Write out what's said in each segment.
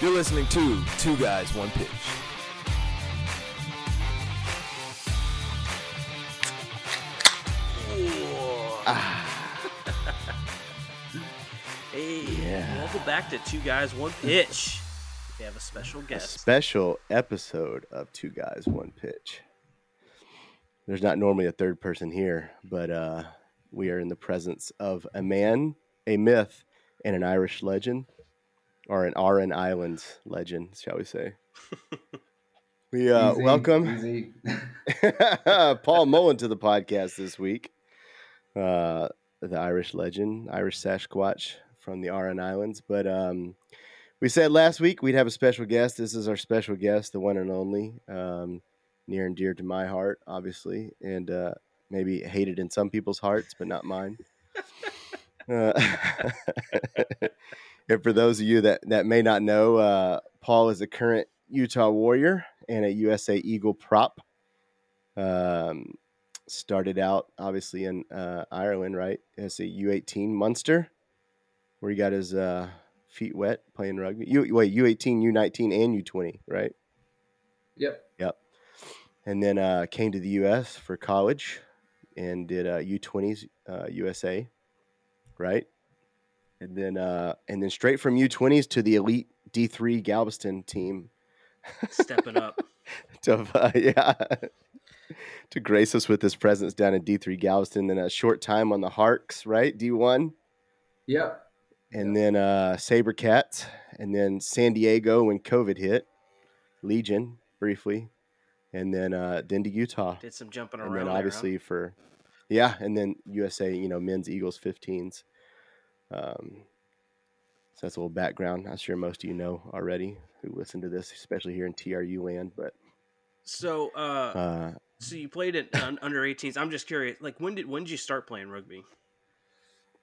You're listening to Two Guys, One Pitch. Hey, Yeah. welcome back to Two Guys One Pitch. We have a special A guest. special episode of Two Guys, One Pitch. There's not normally a third person here, but uh, we are in the presence of a man, a myth, and an Irish legend, or an Aran Islands legend, shall we say. we uh, Easy, welcome easy. Paul Mullen to the podcast this week. Uh, the Irish legend, Irish Sasquatch from the Aran Islands. But um, we said last week we'd have a special guest. This is our special guest, the one and only, um, near and dear to my heart, obviously, and uh, maybe hated in some people's hearts, but not mine. Uh, and for those of you that, that may not know, uh, Paul is a current Utah Warrior and a USA Eagle prop. Um, started out obviously in uh, Ireland, right? As a U18 Munster, where he got his uh, feet wet playing rugby. U, wait, U18, U19, and U20, right? Yep. Yep. And then uh, came to the U.S. for college and did uh, U20s uh, USA, right? And then uh, and then straight from U20s to the elite D3 Galveston team Stepping up. to uh, yeah to grace us with his presence down in D3 Galveston. Then a short time on the Harks, right? D1, Yep. and then uh, Sabercats, and then San Diego when COVID hit, Legion briefly, and then uh, then to Utah, Did some jumping around. and around. then there, huh? obviously for yeah, and then USA, you know, men's Eagles 15s. Um, so that's a little background. I'm sure most of you know already who listen to this, especially here in TRU land. But So, uh, uh, so you played it un- under 18s. I'm just curious. Like, when did when did you start playing rugby?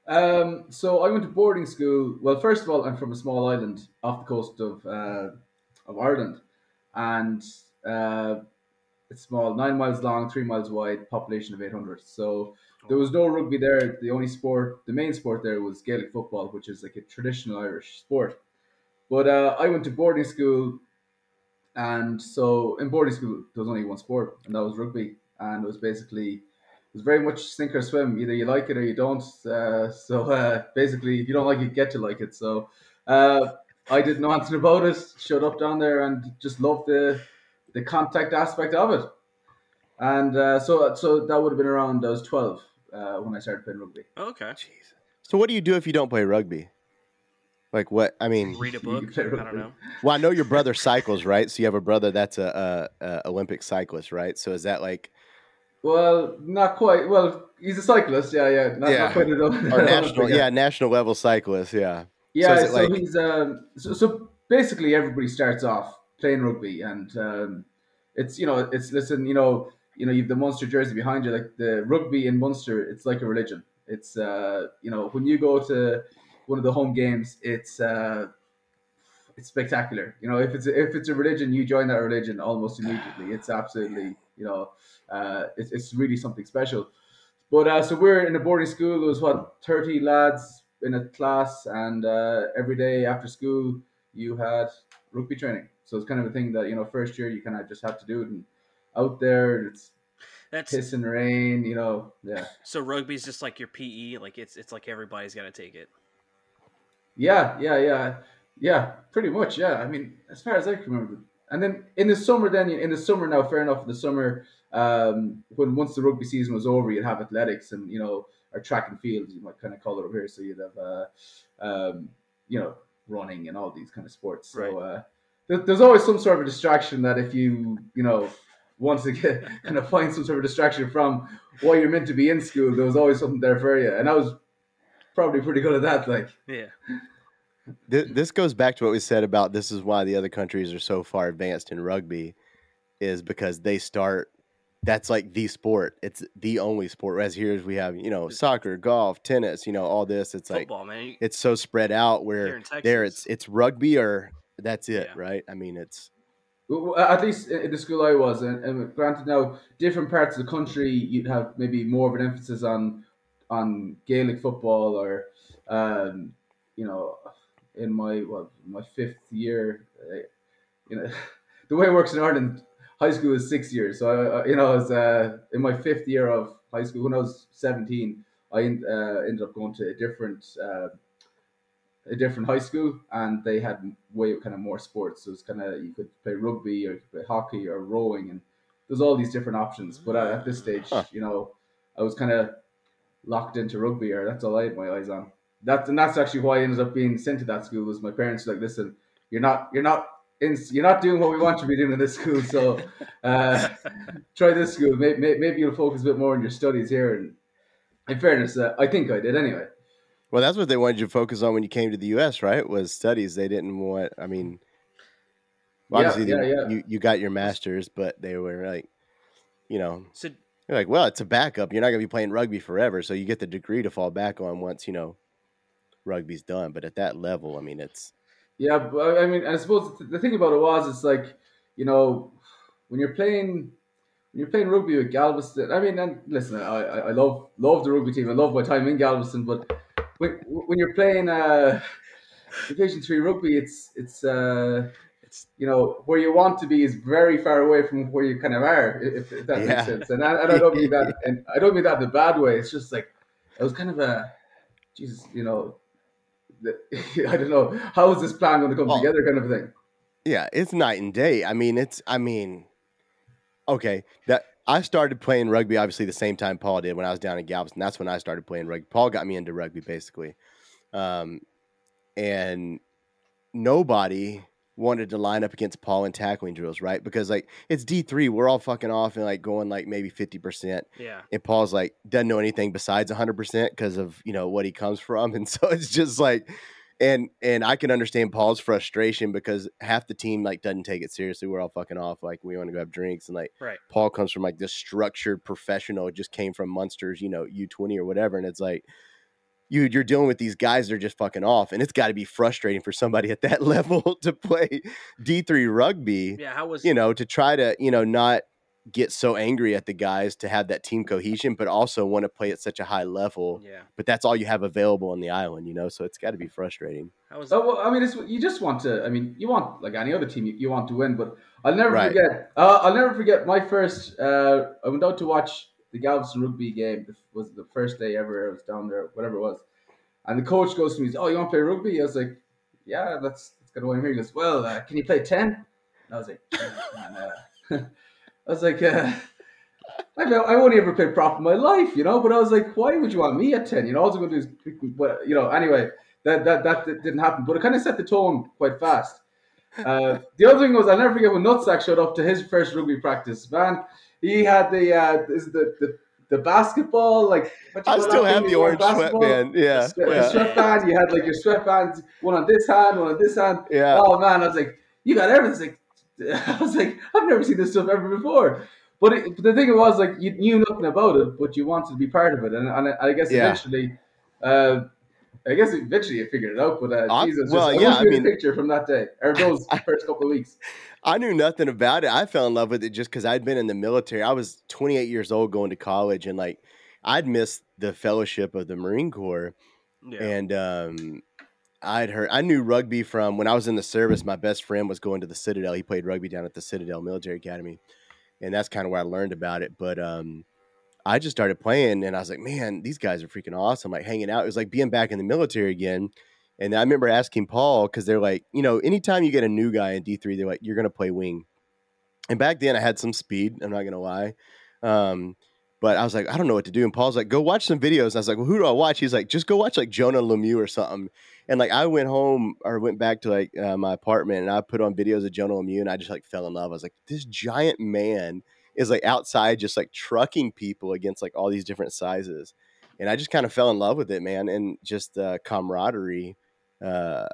Um, so I went to boarding school. Well, first of all, I'm from a small island off the coast of uh, of Ireland, and uh, it's small, nine miles long, three miles wide, population of 800. So there was no rugby there. The only sport, the main sport there was Gaelic football, which is like a traditional Irish sport. But uh, I went to boarding school, and so in boarding school there was only one sport, and that was rugby, and it was basically it was very much sink or swim. Either you like it or you don't. Uh, so uh, basically, if you don't like it, get to like it. So uh, I didn't know anything about it. Showed up down there and just loved the the contact aspect of it. And uh, so so that would have been around I was twelve uh, when I started playing rugby. Okay. Jeez. So what do you do if you don't play rugby? Like what? I mean, Read a book. I don't know. well, I know your brother cycles, right? So you have a brother that's a, a, a Olympic cyclist, right? So is that like Well, not quite. Well, he's a cyclist. Yeah, yeah. Not, Yeah. not quite an Olympic, or national? Yeah, national level cyclist. Yeah. Yeah, is it so, like- he's um, so, so basically everybody starts off playing rugby, and um, it's you know it's listen you know you know you've the Munster jersey behind you, like the rugby in Munster, it's like a religion. It's uh, you know when you go to one of the home games, it's uh, it's spectacular. You know if it's if it's a religion, you join that religion almost immediately. It's absolutely you know uh, it's it's really something special. But uh, so we're in a boarding school. There was what thirty lads in a class, and uh, every day after school you had rugby training. So it's kind of a thing that you know first year you kind of just have to do it, and out there it's That's piss and rain. You know, yeah, so rugby's just like your PE. Like it's it's like everybody's got to take it. yeah, yeah, yeah, yeah. Pretty much, yeah. I mean, as far as I can remember. And then in the summer, then in the summer now, fair enough. In the summer, um, when once the rugby season was over, you'd have athletics and you know, or track and field, you might kind of call it over here. So you'd have, uh, um, you know, running and all these kind of sports. So Right. uh, there, there's always some sort of a distraction that if you, you know, want to get kind of find some sort of distraction from what you're meant to be in school, there was always something there for you. And I was probably pretty good at that. Like, Yeah. This, this goes back to what we said about this is why the other countries are so far advanced in rugby, is because they start. That's like the sport. It's the only sport. Whereas here we have you know soccer, golf, tennis. You know all this. It's like man. It's so spread out. Where there it's it's rugby or that's it, Yeah. right? I mean it's At least in the school I was, and, and granted, now different parts of the country, you'd have maybe more of an emphasis on on Gaelic football or, um, you know, in my well my fifth year. Uh, you know, the way it works in Ireland, high school was six years. So I, I you know, I was uh, in my fifth year of high school when I was seventeen. I uh, ended up going to a different uh, a different high school, and they had way kind of more sports. So it's kind of you could play rugby or you could play hockey or rowing, and there's all these different options. But uh, at this stage, Huh. you know, I was kind of locked into rugby, or that's all I had my eyes on. That and that's actually why I ended up being sent to that school. Was my parents like, listen, you're not you're not you're not doing what we want you to be doing in this school, so uh, try this school. Maybe, maybe you'll focus a bit more on your studies here. And in fairness, uh, I think I did anyway. Well, that's what they wanted you to focus on when you came to the U.S., right? Was studies. They didn't want. I mean, well, Yeah, obviously, yeah, they- yeah. you you got your master's, but they were like, you know, So You're like, well, it's a backup. You're not going to be playing rugby forever, so you get the degree to fall back on once you know rugby's done. But at that level, I mean, it's Yeah, but I mean, I suppose the thing about it was, it's like, you know, when you're playing, when you're playing rugby with Galveston. I mean, and listen, I, I love love the rugby team. I love my time in Galveston, but when when you're playing uh, Division Three rugby, it's it's uh, it's you know where you want to be is very far away from where you kind of are, if, if that Yeah. makes sense. And I, and I don't mean that, and I don't mean that in a bad way. It's just like it was kind of a, Jesus, you know. I don't know how is this plan going to come Well, together, kind of thing. yeah, it's night and day. I mean, it's I mean, okay, that I started playing rugby obviously the same time Paul did when I was down in Galveston. That's when I started playing rugby. Paul got me into rugby basically, um, and nobody wanted to line up against Paul in tackling drills, right? Because like it's D three, we're all fucking off and like going like maybe fifty percent. yeah. and Paul's like doesn't know anything besides 100% because of you know what he comes from and so it's just like and and I can understand Paul's frustration because half the team like doesn't take it seriously we're all fucking off like we want to go have drinks and like Right. Paul comes from like this structured professional just came from Munsters you know U20 or whatever and it's like you you're dealing with these guys that are just fucking off and it's got to be frustrating for somebody at that level to play D3 rugby Yeah. How was you know, to try to, you know, not get so angry at the guys to have that team cohesion, but also want to play at such a high level. Yeah. But that's all you have available on the island, you know, so it's got to be frustrating. How was Oh, well, I mean, it's, you just want to. I mean, you want like any other team, you, you want to win. But I'll never Right. forget. Uh, I'll never forget my first. Uh, I went out to watch the Galveston rugby game. Was the first day ever. I was down there, whatever it was. And the coach goes to me, "Oh, you want to play rugby?" I was like, "Yeah, that's that's kind of why I'm here." He goes, "Well, uh, can you play 10? I was like, "Man, uh," I was like, uh, I know I only ever played prop in my life, you know. But I was like, why would you want me at ten? You know, all I'm going to do is, but you know, anyway, that that that didn't happen. But it kind of set the tone quite fast. Uh, the other thing was, I'll never forget when Nutsack showed up to his first rugby practice. Man, he had the uh, is the, the the basketball like. I still have the orange sweatband. Yeah. The Yeah. sweatband. You had like your sweatbands, one on this hand, one on this hand. yeah. Oh man, I was like, you got everything. I was like, I've never seen this stuff ever before. But, it, but the thing it was, like, you knew nothing about it, but you wanted to be part of it, and, and I guess Yeah. eventually, uh, I guess eventually you figured it out. But uh, Jesus, well, just, yeah, I, I want to mean- a picture from that day or those first couple of weeks. I knew nothing about it. I fell in love with it just because I'd been in the military. I was 28 years old going to college, and like I'd missed the fellowship of the Marine Corps. yeah. And um, I'd heard, I knew rugby from when I was in the service. My best friend was going to the Citadel. He played rugby down at the Citadel Military Academy. And that's kind of where I learned about it. But um, I just started playing and I was like, man, these guys are freaking awesome. Like hanging out. It was like being back in the military again. And I remember asking Paul because they're like, you know, anytime you get a new guy in D3, they're like, you're going to play wing. And back then I had some speed. I'm not going to lie. Um, but I was like, I don't know what to do. And Paul's like, go watch some videos. And I was like, well, who do I watch? He's like, just go watch like Jonah Lomu or something. And like, I went home or went back to like uh, my apartment and I put on videos of Jonah Lomu and I just like fell in love. I was like, this giant man is like outside just like trucking people against like all these different sizes. And I just kind of fell in love with it, man. And just uh, camaraderie. Uh,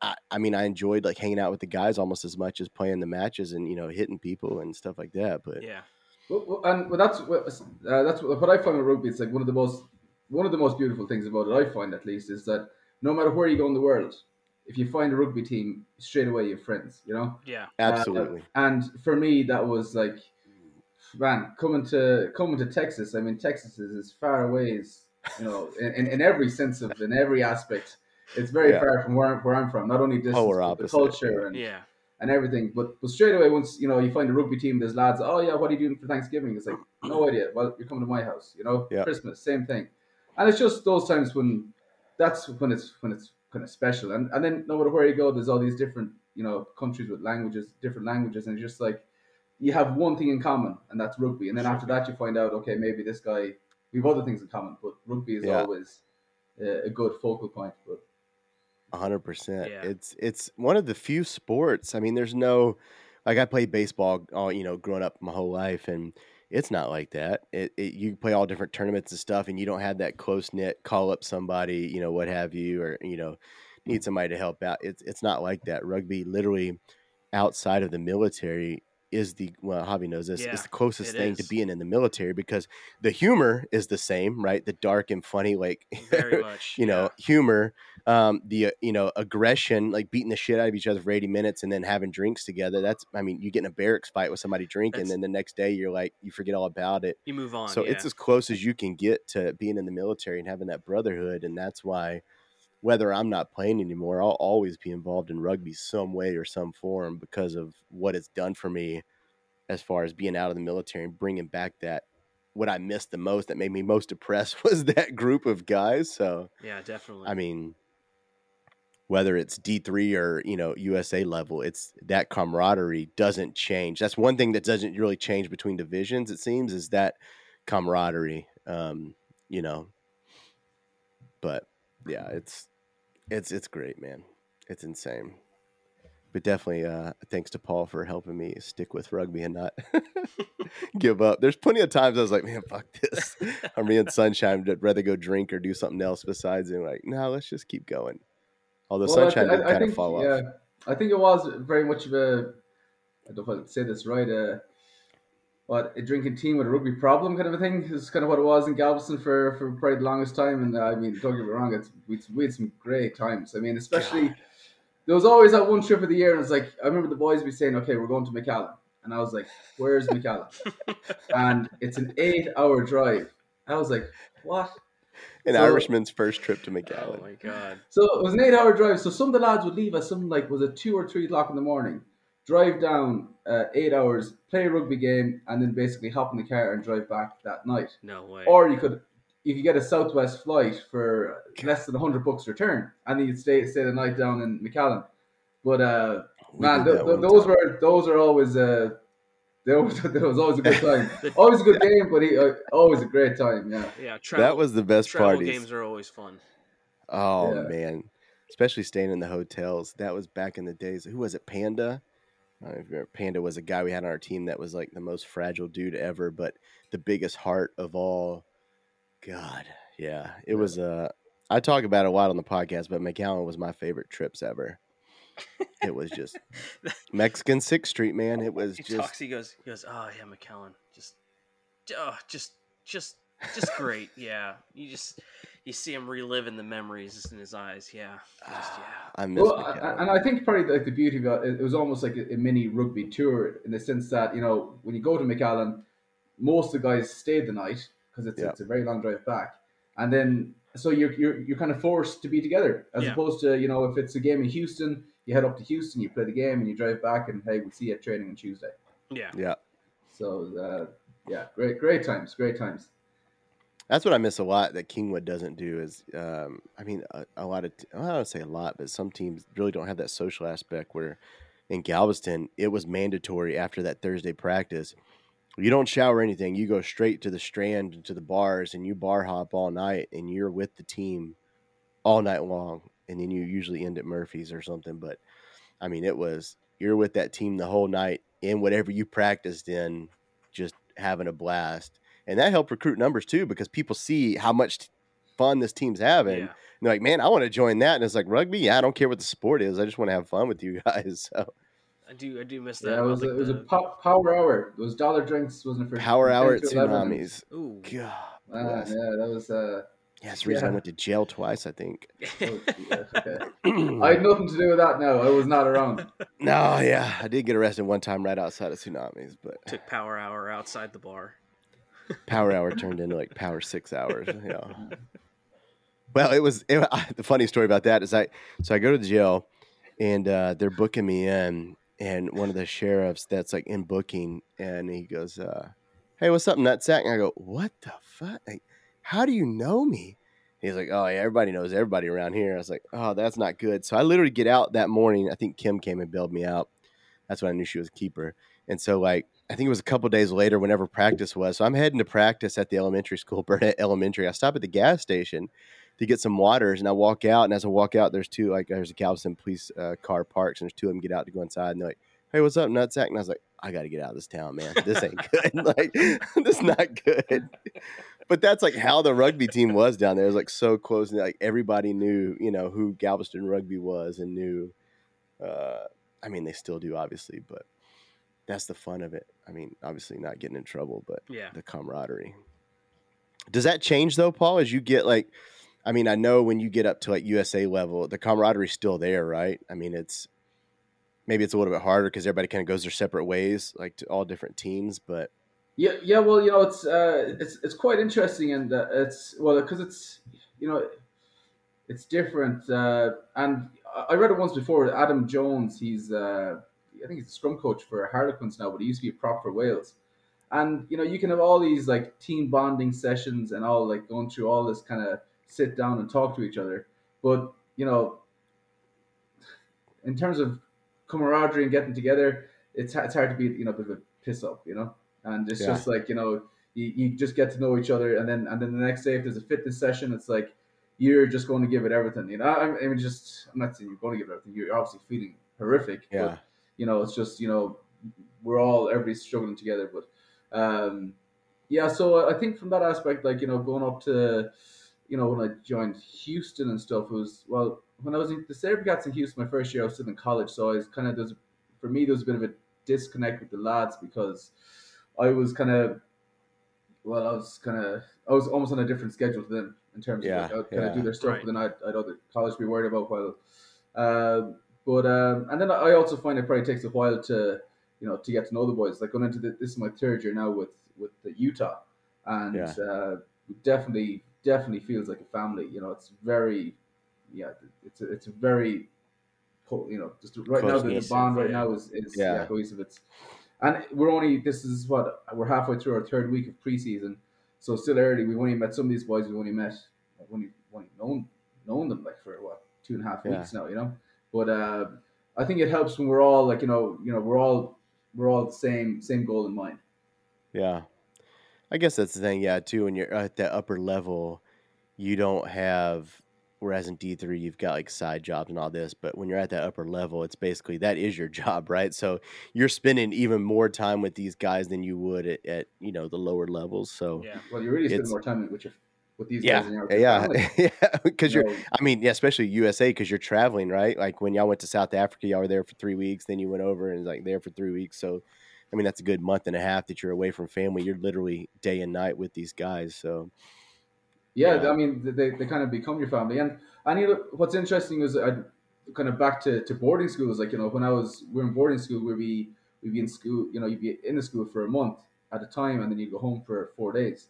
I, I mean, I enjoyed like hanging out with the guys almost as much as playing the matches and, you know, hitting people and stuff like that. But yeah. Well, well, and well, that's what uh, that's what, what I find with rugby. It's like one of the most one of the most beautiful things about it. I find at least is that no matter where you go in the world, if you find a rugby team, straight away you're friends. You know. Yeah. absolutely. Uh, and for me, that was like, man, coming to coming to Texas. I mean, Texas is as far away as you know, in, in, in every sense of in every aspect. It's very Yeah. far from where, where I'm from. Not only distance, Polar but the culture and, Yeah. and everything. But but straight away, once you know you find a rugby team, there's lads. Oh yeah, what are you doing for Thanksgiving? It's like no idea. Well, you're coming to my house. You know, Yeah. Christmas, same thing. And it's just those times when that's when it's when it's kind of special. And and then no matter where you go, there's all these different you know countries with languages, different languages, and it's just like you have one thing in common, and that's rugby. And then after that, you find out, okay, maybe this guy we have other things in common, but rugby is Yeah. always a, a good focal point. But A hundred percent. It's it's one of the few sports. I mean, there's no like I played baseball all you know growing up my whole life, and it's not like that. It, it you play all different tournaments and stuff, and you don't have that close knit call up somebody, you know, what have you, or you know, need mm-hmm. somebody to help out. It's it's not like that. Rugby, literally, outside of the military. Is the well, Javi knows this. Yeah, is the closest thing to being in the military because the humor is the same, right? The dark and funny, like Very much. you know, yeah. humor, um, the uh, you know aggression, like beating the shit out of each other for eighty minutes and then having drinks together. That's, I mean, you get in a barracks fight with somebody drinking, and then the next day you're like, you forget all about it. You move on. so yeah. it's as close as you can get to being in the military and having that brotherhood, and that's why. Whether I'm not playing anymore, I'll always be involved in rugby some way or some form because of what it's done for me, as far as being out of the military and bringing back that what I missed the most that made me most depressed was that group of guys. So yeah, definitely. I mean, whether it's D three or you know USA level, it's that camaraderie doesn't change. That's one thing that doesn't really change between divisions. It seems is that camaraderie. Um, you know, but yeah, it's it's it's great, man. It's insane. But definitely, uh, thanks to Paul for helping me stick with rugby and not give up. There's plenty of times I was like, man, fuck this. I'm and Sunshine. I'd rather go drink or do something else besides. And like, no, let's just keep going. Although Well, I Sunshine did I- I kind of think- fall yeah, off. I think it was very much of a, I don't know if I say this right, uh, what, a drinking team with a rugby problem kind of a thing is kind of what it was in Galveston for, for probably the longest time. And uh, I mean, don't get me wrong, it's, we, we had some great times. I mean, especially, there was always that one trip of the year, and it's like, I remember the boys be saying, okay, we're going to McAllen. And I was like, where's McAllen? and it's an eight hour drive. I was like, what? An so- Irishman's first trip to McAllen. oh my god. So it was an eight hour drive. So some of the lads would leave at some like was it two or three o'clock in the morning, drive down uh, eight hours, play a rugby game, and then basically hop in the car and drive back that night. No way. Or you could you could get a Southwest flight for less than hundred bucks return, and then you'd stay stay the night down in McAllen. But uh, We man, th- th- those time. were those are always uh, they always, there was always a good time, always a good game, but he, uh, always a great time. Yeah. yeah, travel, that was the best travel parties. games are always fun. Oh Yeah. man, especially staying in the hotels. That was back in the days. Who was it? Panda. I don't know if you remember. Panda was a guy we had on our team that was like the most fragile dude ever, but the biggest heart of all. God, yeah, it was. Uh, I talk about it a lot on the podcast, but McAllen was my favorite trips ever. It was just Mexican Sixth Street, man. It was he just talks. He goes. He goes. Oh yeah, McAllen. Just, oh, just, just, just great. Yeah. You just, you see him reliving the memories just in his eyes. Yeah. Just ah, yeah. I miss Well, I- McAllen. and I think probably like the beauty of it, it was almost like a, a mini rugby tour in the sense that you know when you go to McAllen, most of the guys stay the night because it's Yeah. it's a very long drive back, and then so you're you're you're kind of forced to be together as Yeah. opposed to you know if it's a game in Houston, you head up to Houston, you play the game, and you drive back, and hey, we'll see you at training on Tuesday. Yeah. yeah. So uh, yeah, great great times, great times. That's what I miss a lot that Kingwood doesn't do is, um, I mean, a, a lot of, I don't say a lot, but some teams really don't have that social aspect where in Galveston, it was mandatory after that Thursday practice. You don't shower anything. You go straight to the strand to the bars and you bar hop all night and you're with the team all night long. And then you usually end at Murphy's or something. But I mean, it was, you're with that team the whole night in whatever you practiced in, just having a blast and that helped recruit numbers too because people see how much fun this team's having. Yeah. And they're like, man, I want to join that. And it's like rugby. Yeah, I don't care what the sport is. I just want to have fun with you guys. So I do. I do miss that. Yeah, it about, was a, it was a the- po- power hour. It was dollar drinks, wasn't it? For power hour 10 at to 11? tsunamis. Ooh. God, bless. yeah, that was. Uh, yeah, that's the reason I went to jail twice. I think. oh, yeah, okay. I had nothing to do with that. No, I was not around. no, yeah, I did get arrested one time right outside of tsunamis, but Took power hour outside the bar. power hour turned into like power six hours. You know. Well, it was it, the funny story about that is I so I go to the jail and uh, they're booking me in, and one of the sheriffs that's like in booking, and he goes, uh, "Hey, what's up, nutsack?" And I go, "What the fuck? Like, how do you know me?" He's like, "Oh yeah, everybody knows everybody around here." I was like, "Oh, that's not good." So I literally get out that morning. I think Kim came and bailed me out. That's when I knew she was a keeper. And so, like, I think it was a couple days later, whenever practice was. So I'm heading to practice at the elementary school, Burnett Elementary. I stop at the gas station to get some waters, and I walk out. And as I walk out, there's two like there's a Galveston police uh, car parks, and there's two of them get out to go inside, and they're like, "Hey, what's up, nutsack?" And I was like, "I got to get out of this town, man. This ain't good. like, this not good." But that's like how the rugby team was down there. It was like so close, and like everybody knew, you know, who Galveston rugby was, and knew. Uh, I mean, they still do, obviously, but that's the fun of it. I mean, obviously not getting in trouble, but Yeah. the camaraderie. Does that change though, Paul? As you get like, I mean, I know when you get up to like USA level, the camaraderie's still there, right? I mean, it's maybe it's a little bit harder because everybody kind of goes their separate ways, like to all different teams. But Yeah, yeah. Well, you know, it's uh, it's it's quite interesting, and uh, it's well because it's you know, it's different. Uh, and I- read it once before. Adam Jones, he's uh, I think he's a scrum coach for Harlequins now, but he used to be a prop for Wales. And you know, you can have all these like team bonding sessions and all like going through all this kind of sit down and talk to each other. But you know, in terms of camaraderie and getting together, it's it's hard to be you know a bit of a piss up, you know. And it's Yeah. just like you know, you, you just get to know each other, and then and then the next day if there's a fitness session, it's like you're just going to give it everything, you know. I, I mean, just I'm not saying you're going to give it everything. You're obviously feeling horrific, yeah, but you know, it's just you know, we're all everybody's struggling together, but um, yeah. So I think from that aspect, like you know, going up to you know when I joined Houston and stuff, it was well when I was in the SaberCats in Houston my first year, I was still in college, so I was kind of there's for me there was a bit of a disconnect with the lads because I was kind of well, I was kind of I was almost on a different schedule to them in terms Yeah, of like, I'd kind of yeah. do their stuff, Right. but then I'd, I'd other college to be worried about while. Um, but um, and then I also find it probably takes a while to you know to get to know the boys. Like going into the, this is my third year now with with the Utah, and Yeah. uh, definitely definitely feels like a family. You know, it's very yeah, it's a, it's a very you know just right now the, the bond right now is is Yeah. yeah. cohesive. It's and we're only this is what we're halfway through our third week of preseason, so still early. We've only met some of these boys. We've only met only, only known known them like for what two and a half Yeah. weeks now, you know. But uh, I think it helps when we're all like you know you know we're all we're all the same same goal in mind. yeah. I guess that's the thing, yeah. Too when you're at that upper level, you don't have. Whereas in D three, you've got like side jobs and all this, but when you're at that upper level, it's basically that is your job, right? So you're spending even more time with these guys than you would at, at you know the lower levels. So Yeah. Well, you really spend more time with your with these yeah, guys than you are with your yeah, family. yeah, because You you're I mean, yeah, especially USA because you're traveling, right? Like when y'all went to South Africa, y'all were there for three weeks. Then you went over and like there for three weeks. So, I mean, that's a good month and a half that you're away from family. You're literally day and night with these guys. So, Yeah. I mean, they, they kind of become your family. And and you know, what's interesting is I kind of back to, to boarding schools. Like you know, when I was we were in boarding school, we'd be we'd be in school. You know, you'd be in the school for a month at a time, and then you'd go home for four days.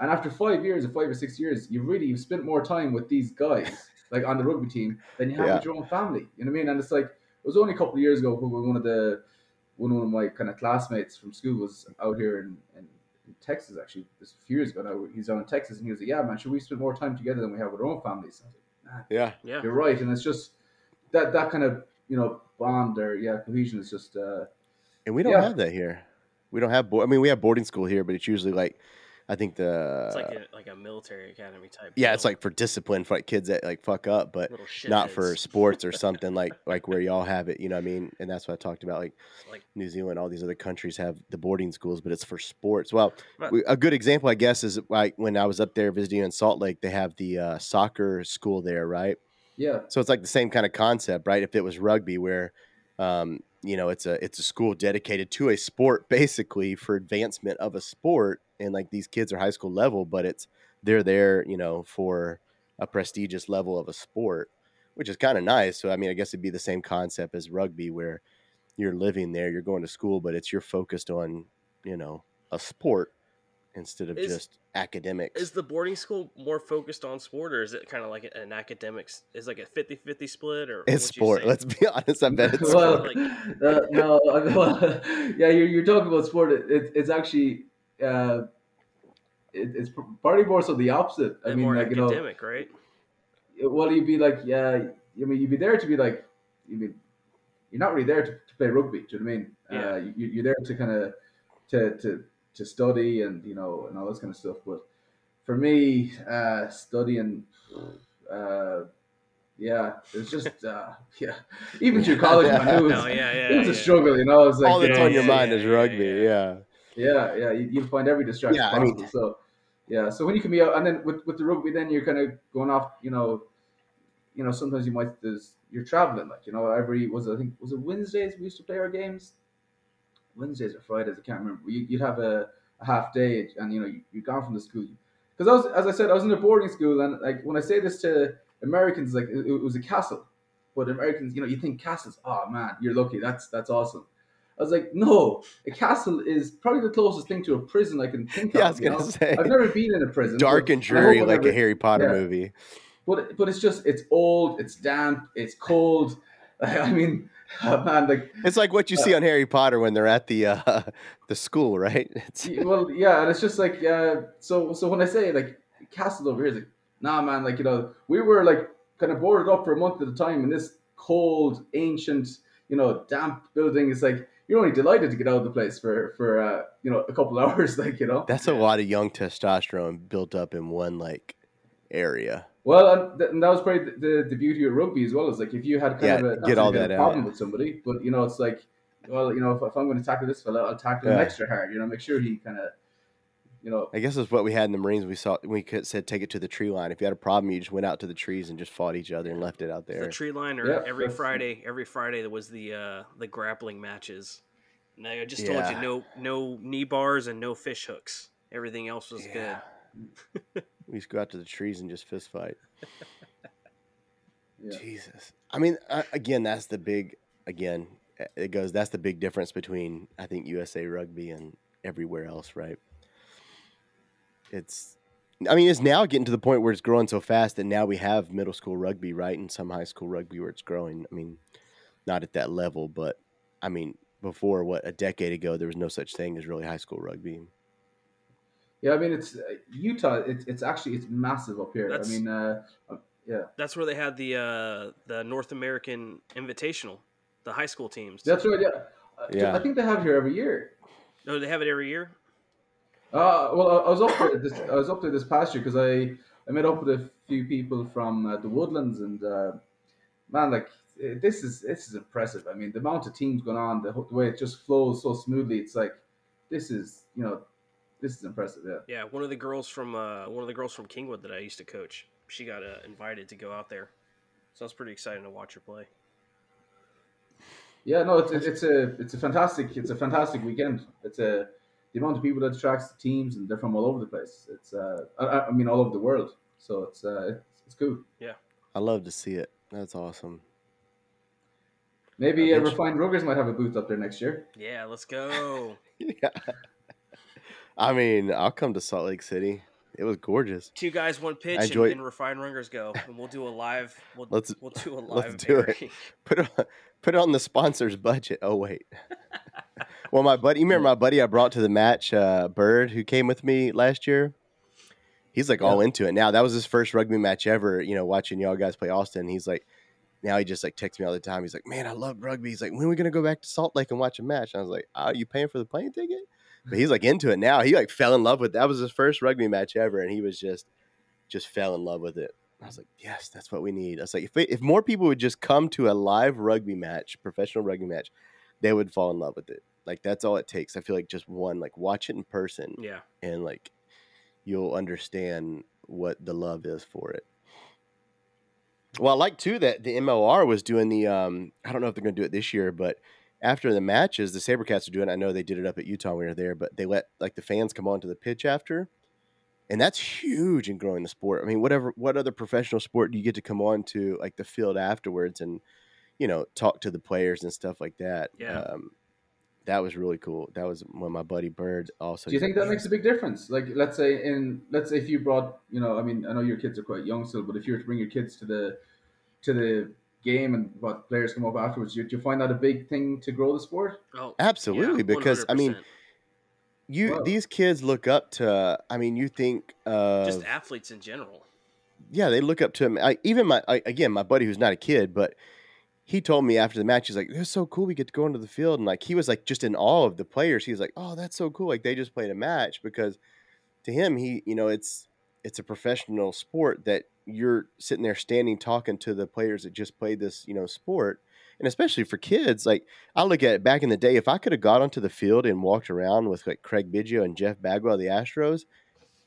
And after five years, or five or six years, you really you've spent more time with these guys, like on the rugby team, than you have Yeah. with your own family. You know what I mean? And it's like it was only a couple of years ago when one of the one of my kind of classmates from school was out here in, in, in Texas actually this a few years ago now he's out in Texas and he was like yeah man should we spend more time together than we have with our own families I was like, yeah, Yeah. you're right and it's just that that kind of you know bond or yeah cohesion is just uh and we don't Yeah. have that here. We don't have. Bo- I mean, we have boarding school here, but it's usually like, I think the It's like a like a military academy type. yeah, it's like for discipline for like kids that like fuck up, but little not for sports or something like like where y'all have it. You know what I mean? And that's what I talked about. Like Like New Zealand, all these other countries have the boarding schools, but it's for sports. Well, Right. we, a good example, I guess, is like when I was up there visiting in Salt Lake, they have the uh, soccer school there, right? yeah So it's like the same kind of concept, right? If it was rugby, where um, you know it's a it's a school dedicated to a sport, basically for advancement of a sport, and like these kids are high school level, but it's they're there, you know, for a prestigious level of a sport, which is kind of nice. So I mean, I guess it'd be the same concept as rugby, where you're living there, you're going to school, but it's you're focused on, you know, a sport. Instead of Is- just academics. Is the boarding school more focused on sport, or is it kind of like an academics? Is like a 50-50 split, or it's sport. Let's be honest. I bet it's well, sport. Like- uh, no, I- well, yeah, you're, you're talking about sport. It, it, it's actually uh, it, it's probably more so the opposite. I And mean, more like you know, academic, right? well, you'd be like, yeah, I mean, you'd be there to be like, you mean, you're not really there to, to play rugby. Do you know what I mean? Yeah. Uh, you, you're there to kind of to, to to study and you know and all this kind of stuff. But for me, uh, studying, uh, yeah, it's just uh, yeah. Even through college, man, it was No, yeah, yeah, it was a struggle. You know, it was like All that's yeah, on your yeah, mind yeah, is rugby. yeah. Yeah. yeah, yeah, you, you find every distraction Yeah, I mean- possible. so, yeah, so when you can be out, and then with, with the rugby, then you're kind of going off. You know, you know, sometimes you might there's you're traveling. Like you know, every was it, I think was it Wednesdays we used to play our games. Wednesdays or Fridays, I can't remember. You, you'd have a, a half day, and you know you, you're gone from the school. Because I was, as I said, I was in a boarding school, and like when I say this to Americans, like it, it was a castle. But Americans, you know, you think castles. Oh man, you're lucky. That's that's awesome. I was like, no, a castle is probably the closest thing to a prison I can think Yeah, I of. was gonna know? say. I've never been in a prison. Dark and dreary, I like a Harry Potter yeah. movie. But but it's just it's old, it's damp, it's cold. I mean, man, like It's like what you see on Harry Potter when they're at the uh, the school, right? It's, well, yeah, and it's just like uh, so. So when I say like castle over here, it's like nah, man. Like you know, we were like kind of boarded up for a month at a time in this cold, ancient, you know, damp building. It's like you're only delighted to get out of the place for for uh, you know a couple hours. Like you know, that's a lot of young testosterone built up in one like area. Well, and, th- and that was probably the, the, the beauty of rugby as well. Is like if you had kind Yeah, of a, get all that a out. problem with somebody, but you know, it's like. Well, you know, if, if I'm going to tackle this fella, I'll tackle him extra hard. You know, make sure he kind of, you know, I guess that's what we had in the Marines. We saw we could, said take it to the tree line. If you had a problem, you just went out to the trees and just fought each other and left it out there. The tree line, or Yeah, every Friday, every Friday there was the uh, the grappling matches. And I just told Yeah. you no no knee bars and no fish hooks. Everything else was Yeah. good. We just go out to the trees and just fist fight. yeah. Jesus. I mean, again, that's the big. Again, it goes. That's the big difference between I think USA Rugby and everywhere else, right? It's. I mean, it's now getting to the point where it's growing so fast that now we have middle school rugby, right, and some high school rugby where it's growing. I mean, not at that level, but I mean, before what a decade ago, there was no such thing as really high school rugby. Yeah, I mean it's uh, Utah. It's it's actually it's massive up here. That's- I mean, uh, yeah, That's where they had the uh, the North American Invitational, the high school teams. that's right. Yeah, Uh, Yeah. I think they have it here every year. No, they have it every year. Uh, well, I, I was up there this. I was up there this past year because I I met up with a few people from uh, the Woodlands and uh, man, like this is this is impressive. I mean, the amount of teams going on, the, the way it just flows so smoothly. It's like this is you know this is impressive. Yeah. Yeah, one of the girls from uh, one of the girls from Kingwood that I used to coach, she got uh, invited to go out there, so I was pretty excited to watch her play. Yeah, no, it's it's it's a it's a fantastic it's a fantastic weekend. It's a the amount of people that attracts the teams and they're from all over the place. It's uh I- I, I mean all over the world. So it's uh it's, it's cool. Yeah. I love to see it. That's awesome. Maybe I uh, bet Refined Ruggers might have a booth up there next year. Yeah, let's go. Yeah. I mean, I'll come to Salt Lake City. It was gorgeous. Two guys, one pitch, I enjoy- and, and refine Ruggers go, and we'll do a live. We'll, Let's- we'll do a live. let's do it. Put it on, put it on the sponsor's budget. Oh wait. well, my buddy, you remember my buddy I brought to the match, uh, Bird, who came with me last year. He's like all into it now. That was his first rugby match ever. You know, watching y'all guys play Austin. He's like, now he just like texts me all the time. He's like, man, I love rugby. He's like, when are we gonna go back to Salt Lake and watch a match? And I was like, oh, you paying for the plane ticket? But he's like into it now. He like fell in love with that was his first rugby match ever, and he was just just fell in love with it. I was like, yes, that's what we need. I was like, if, if more people would just come to a live rugby match, professional rugby match, they would fall in love with it. Like that's all it takes. I feel like just one, like watch it in person, Yeah, and like you'll understand what the love is for it. Well, I like too that the MLR was doing the. Um, I don't know if they're going to do it this year, but after the matches, the SaberCats are doing. I know they did it up at Utah when we were there, but they let like the fans come onto the pitch after, and that's huge in growing the sport. I mean, whatever, what other professional sport do you get to come on to like the field afterwards and you know talk to the players and stuff like that? Yeah. Um, that was really cool. That was when my buddy Bird also. Do you think that makes a big difference? Like, let's say in let's say if you brought, you know, I mean, I know your kids are quite young still, but if you were to bring your kids to the to the game and what players come up afterwards, do you, do you find that a big thing to grow the sport? Oh, Absolutely, yeah, because I mean, you Wow. these kids look up to. I mean, you think of just athletes in general. yeah, they look up to him. I, even my I, again, my buddy who's not a kid, but he told me after the match, he's like, "It's so cool. We get to go into the field." And like he was like just in awe of the players. He was like, "Oh, that's so cool. Like they just played a match." Because to him, he you know it's it's a professional sport that you're sitting there standing talking to the players that just played this you know sport. And especially for kids, like I look at it back in the day, if I could have got onto the field and walked around with like Craig Biggio and Jeff Bagwell the Astros,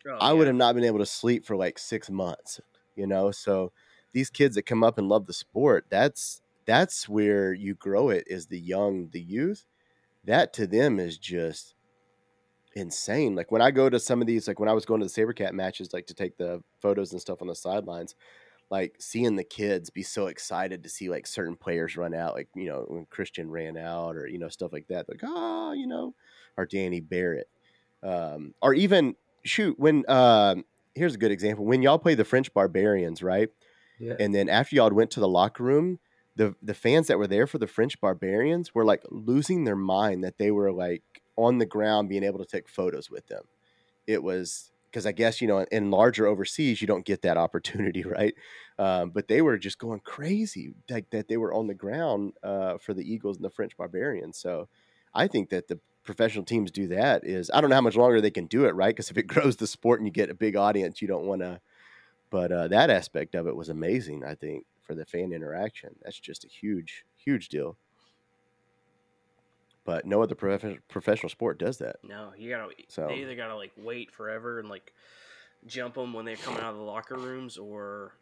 Oh, I yeah. would have not been able to sleep for like six months, you know. So these kids that come up and love the sport, that's that's where you grow it is the young, the youth. That to them is just insane. Like when I go to some of these, like when I was going to the Sabercat matches, like to take the photos and stuff on the sidelines, like seeing the kids be so excited to see like certain players run out, like you know when Christian ran out or you know stuff like that. Like oh, you know, or Danny Barrett, um, or even shoot when um, here's a good example when y'all play the French Barbarians, right? Yeah. And then after y'all went to the locker room, the the fans that were there for the French Barbarians were like losing their mind that they were like on the ground being able to take photos with them. It was because I guess you know in larger overseas you don't get that opportunity, right? Um, but they were just going crazy like that they were on the ground uh, for the Eagles and the French Barbarians. So I think that the professional teams do that is I don't know how much longer they can do it, right? Because if it grows the sport and you get a big audience, you don't want to. But uh, that aspect of it was amazing. I think for the fan interaction, that's just a huge, huge deal. But no other prof- professional sport does that. No, you gotta. So- They either gotta like wait forever and like jump them when they're coming out of the locker rooms, or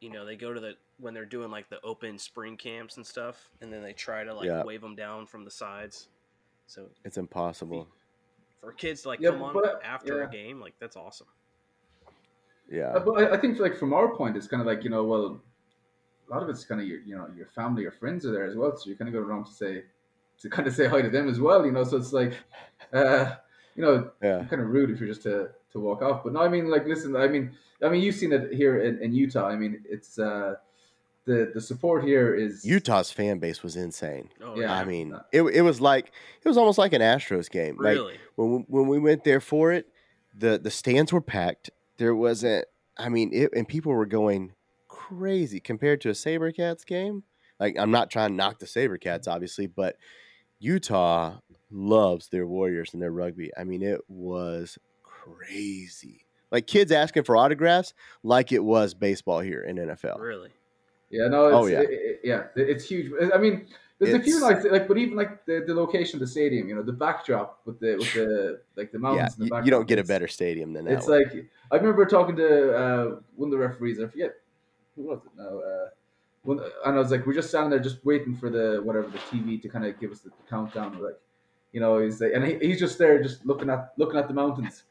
you know they go to the when they're doing like the open spring camps and stuff, and then they try to like Yeah. wave them down from the sides. So It's impossible. for kids to like Yeah, come on but, after yeah. a game, like that's awesome. Yeah. Uh, but I, I think like from our point, it's kind of like you know, well, a lot of it's kind of your you know your family or friends are there as well, so you kind of go around to say to kind of say hi to them as well, you know. So it's like, uh, you know, Yeah. kind of rude if you're just to to walk off. But no, I mean, like, listen, I mean, I mean, you've seen it here in, in Utah. I mean, it's uh, the the support here is Utah's fan base was insane. Oh Yeah. I mean, it, it was like it was almost like an Astros game. Like really? when we, when we went there for it, the the stands were packed. There wasn't. I mean, it and people were going crazy compared to a SaberCats game. Like I'm not trying to knock the SaberCats, obviously, but Utah loves their Warriors and their rugby. I mean, it was crazy. Like kids asking for autographs, like it was baseball here in NFL. really? Yeah, no, it's, Oh, yeah. it- it- yeah, it's huge. I mean, there's a few like, like, but even like the, the location of the stadium, you know, the backdrop with the with the like the Yeah, mountains. in the you, you don't get a better stadium than that. It's one. like I remember talking to uh, one of the referees. I forget who was it now. Uh, when, and I was like, we're just standing there, just waiting for the whatever the TV to kind of give us the countdown. Like, you know, he's like, and he, he's just there, just looking at looking at the mountains.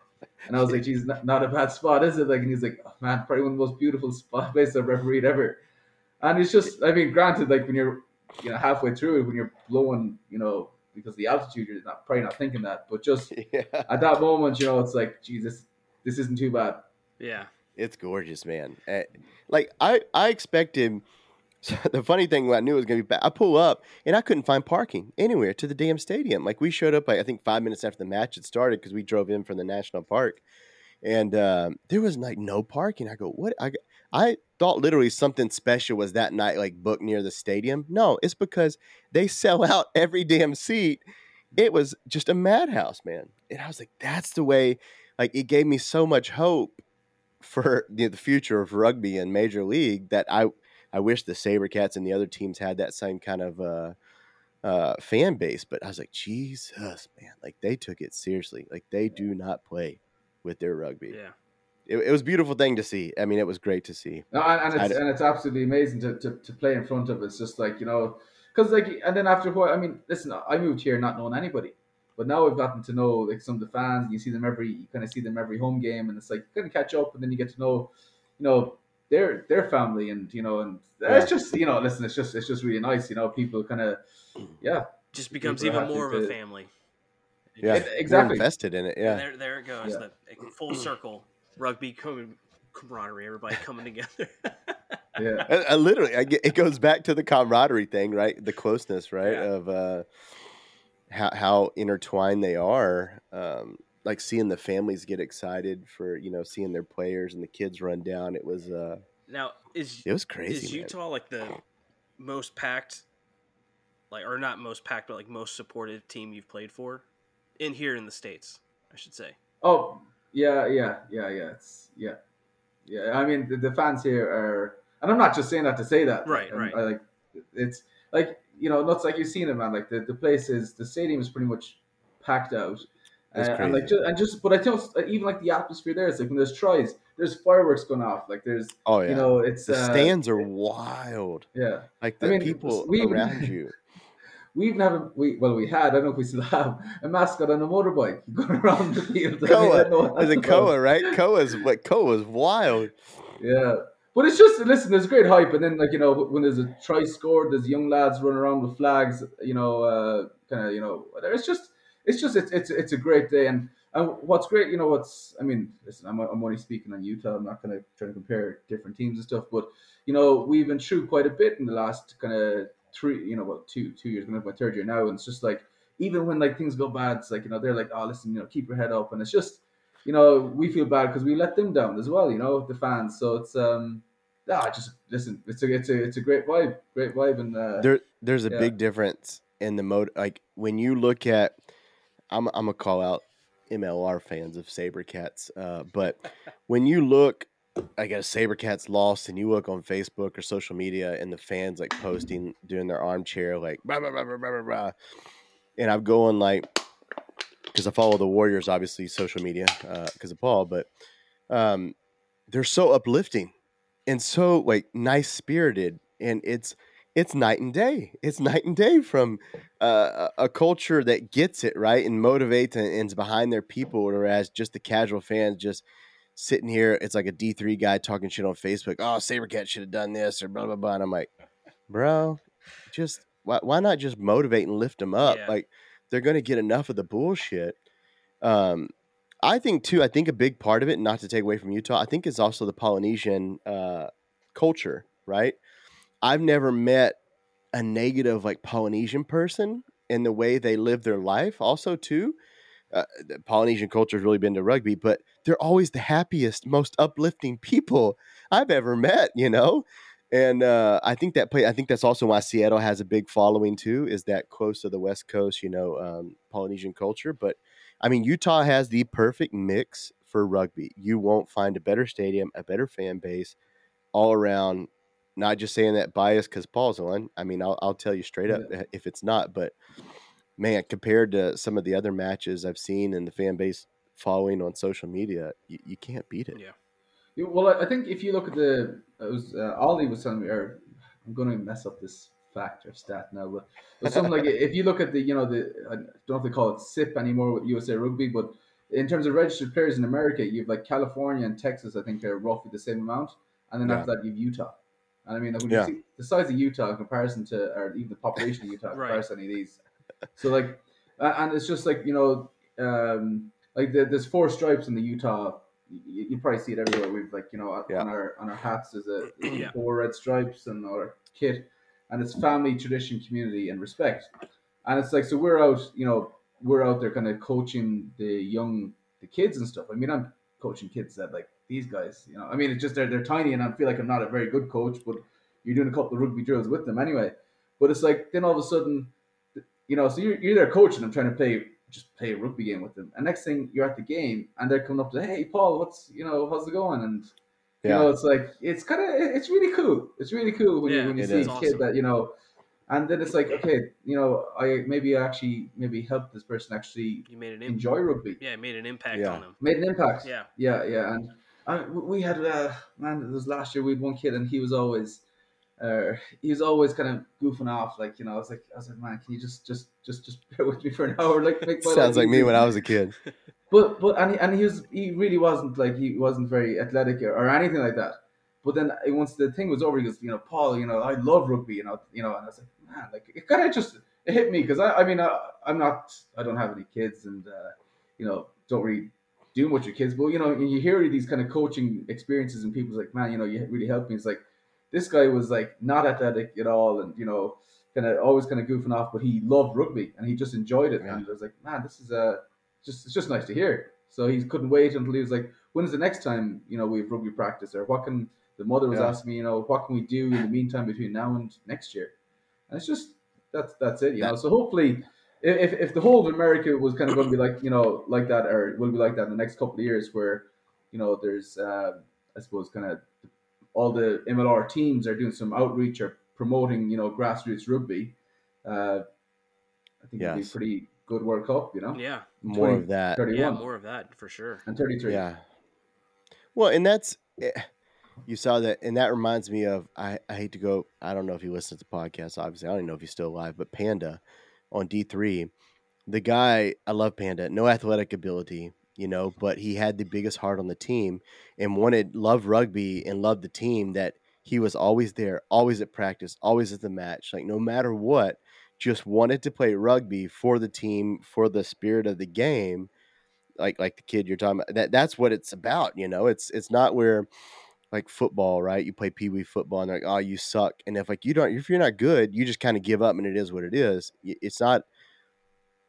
And I was like, geez, not, not a bad spot, is it? Like, and he's like, oh, man, probably one of the most beautiful spot places I've ever read ever. And it's just, I mean, granted, like when you're, you know, halfway through it, when you're blowing, you know, because the altitude, you're not probably not thinking that. But just yeah. at that moment, you know, it's like, Jesus, this isn't too bad. Yeah. It's gorgeous, man. Eh, Like I, I expected. the funny thing, I knew it was gonna be bad. I pull up and I couldn't find parking anywhere to the damn stadium. Like we showed up, like, I think five minutes after the match had started because we drove in from the national park, and um, there was like no parking. I go, what? I, I thought literally something special was that night, like booked near the stadium. No, it's because they sell out every damn seat. It was just a madhouse, man. And I was like, that's the way. Like it gave me so much hope for the future of rugby and major league that I I wish the Sabercats and the other teams had that same kind of uh, uh, fan base. But I was like, Jesus, man, like they took it seriously. Like they do not play with their rugby. Yeah. It, it was a beautiful thing to see. I mean, it was great to see. No, and, and it's and it's absolutely amazing to, to, to play in front of. It's just like you know, because like and then after a while, I mean, listen, I moved here not knowing anybody, but now I've gotten to know like some of the fans. And you see them every, you kind of see them every home game, and it's like you kind of catch up, and then you get to know, you know, their their family, and you know, and Yeah. it's just you know, listen, it's just it's just really nice, you know, people kind of, yeah, just becomes even more of a to- family. Yeah, It- they're exactly. invested in it. Yeah, there, there it goes. Yeah. The full circle rugby com- camaraderie. Everybody coming together. Yeah. I, I literally, I get, it goes back to the camaraderie thing, right? The closeness, right? Yeah. Of uh, how how intertwined they are. Um, like seeing the families get excited for you know seeing their players and the kids run down. It was uh, now is it was crazy. is man. Utah like the most packed, like or not most packed, but like most supportive team you've played for, in here in the states, I should say. Oh, yeah, yeah, yeah, yeah. It's yeah, yeah. I mean, the, the fans here are, and I'm not just saying that to say that. Right, I'm- right. I like, it's like you know, not like you've seen it, man. Like the, the place is, the stadium is pretty much packed out. Uh, and like just, and just, but I think even like the atmosphere there is like when there's tries, there's fireworks going off. Like there's, oh yeah, you know, it's the uh, stands are wild. Yeah, Like I the mean, people we- around you. we even have a, we well we had I don't know if we still have a mascot on a motorbike going around the field. I mean, I Koa, don't know what is that's it about. Koa, right? Koa's what Koa's wild. Yeah. But it's just listen. There's great hype, and then like you know when there's a try scored, there's young lads running around with flags. You know, uh, kind of you know, it's just it's just it's it's it's a great day, and and what's great, you know, what's I mean, listen, I'm I'm only speaking on Utah. I'm not going to try to compare different teams and stuff, but you know, we've been through quite a bit in the last kind of three, you know, well, two two years. I'm going to my third year now, and it's just like even when like things go bad, it's like you know they're like, oh, listen, you know, keep your head up, and it's just you know, we feel bad because we let them down as well, you know, the fans. So it's um, ah, just listen, it's a it's a it's a great vibe, great vibe, and uh, There, there's a yeah. big difference in the mode. Like when you look at, I'm, I'm gonna call out MLR fans of SaberCats, uh, but when you look, I guess SaberCats lost, and you look on Facebook or social media, and the fans like posting, doing their armchair, like blah blah blah blah blah blah, and I'm going like, because I follow the Warriors, obviously social media, because of Paul, but um, they're so uplifting and so like nice spirited, and it's it's night and day. It's night and day from uh, a culture that gets it right and motivates and, and is behind their people, whereas just the casual fans just sitting here. It's like a D three guy talking shit on Facebook. Oh, SaberCat should have done this or blah blah blah. And I'm like, bro, just why, why not just motivate and lift them up? Yeah. Like they're gonna get enough of the bullshit. Um, I think too. I think a big part of it, not to take away from Utah, I think is also the Polynesian uh, culture. Right? I've never met a negative like Polynesian person in the way they live their life. Also, too, uh, Polynesian culture has really been to rugby, but they're always the happiest, most uplifting people I've ever met. You know. And uh, I think that play. I think that's also why Seattle has a big following too. Is that close to the West Coast, you know, um, Polynesian culture. But I mean, Utah has the perfect mix for rugby. You won't find a better stadium, a better fan base, all around. Not just saying that bias because Paul's on. I mean, I'll, I'll tell you straight up uh, if it's not. But man, compared to some of the other matches I've seen and the fan base following on social media, you, you can't beat it. Yeah. Well, I- think if you look at the, it was uh, Ollie was telling me, or I'm going to mess up this fact or stat now, but it something like if you look at the, you know, the I don't know if they call it SIP anymore with USA Rugby, but in terms of registered players in America, you've like California and Texas. I think are roughly the same amount, and then Yeah. after that you've Utah. And I mean, when Yeah. you see the size of Utah in comparison to, or even the population of Utah in Right. comparison to any of these, so like, and it's just like you know, um, like the, there's four stripes in the Utah. You, you probably see it everywhere. We've like you know on our on our hats there's a Yeah. four red stripes and our kit, and it's family, tradition, community, and respect. And it's like so we're out, you know, we're out there kind of coaching the young the kids and stuff. I mean, I'm coaching kids that like these guys, you know. I mean, it's just they're they're tiny, and I feel like I'm not a very good coach, but you're doing a couple of rugby drills with them anyway. But it's like then all of a sudden, you know, so you're, you're there coaching them, trying to play just play a rugby game with them, and next thing you're at the game, and they're coming up to, hey Paul, what's you know, how's it going? And you Yeah. know, it's like it's kind of it's really cool. It's really cool when Yeah, you when you see is. a kid that you know, and then it's like okay, you know, I maybe actually maybe help this person actually You made an impact. enjoy rugby, Yeah, made an impact Yeah. on them. made an impact. Yeah. yeah, yeah. And I, we had uh, man, it was last year we had one kid, and he was always. Uh, he was always kind of goofing off, like you know. I was like, I was like, man, can you just, just, just, just bear with me for an hour? Like, make my Sounds like me when I was a kid. But but and he, and he was he really wasn't like he wasn't very athletic or, or anything like that. But then once the thing was over, he goes, you know, Paul, you know, I love rugby, you know, you know, and I was like, man, like it kind of just it hit me because I, I mean, I, I'm not, I don't have any kids, and uh, you know, don't really do much your kids. But you know, you hear these kind of coaching experiences, and people's like, man, you know, you really helped me. It's like this guy was like not athletic at all, and you know, kind of always kind of goofing off, but he loved rugby and he just enjoyed it. Yeah. And I was like, man, this is uh, just it's just nice to hear. So he couldn't wait until he was like, when is the next time you know we have rugby practice, or what can the mother was Yeah. asking me, you know, what can we do in the meantime between now and next year? And it's just that's that's it, you know. So hopefully, if if the whole of America was kind of going to be like you know like that, or will be like that in the next couple of years, where you know there's uh, I suppose kind of all the MLR teams are doing some outreach or promoting you know grassroots rugby. Uh, I think it'd be pretty good World Cup, you know. Yeah, More 20, of that. 31 yeah, more of that for sure. and 33. Yeah. Well, and that's eh, you saw that, and that reminds me of I, I hate to go. I don't know if he listens to the podcast. Obviously, I don't even know if he's still alive. But Panda on D three, the guy I love Panda. No athletic ability, you know, but he had the biggest heart on the team and wanted loved rugby and loved the team. That he was always there, always at practice, always at the match. Like no matter what, just wanted to play rugby for the team, for the spirit of the game like like the kid you're talking about that that's what it's about you know it's it's not where like football right? You play pee-wee football and like oh you suck. And if like you don't if you're not good you just kind of give up and it is what it is. It's not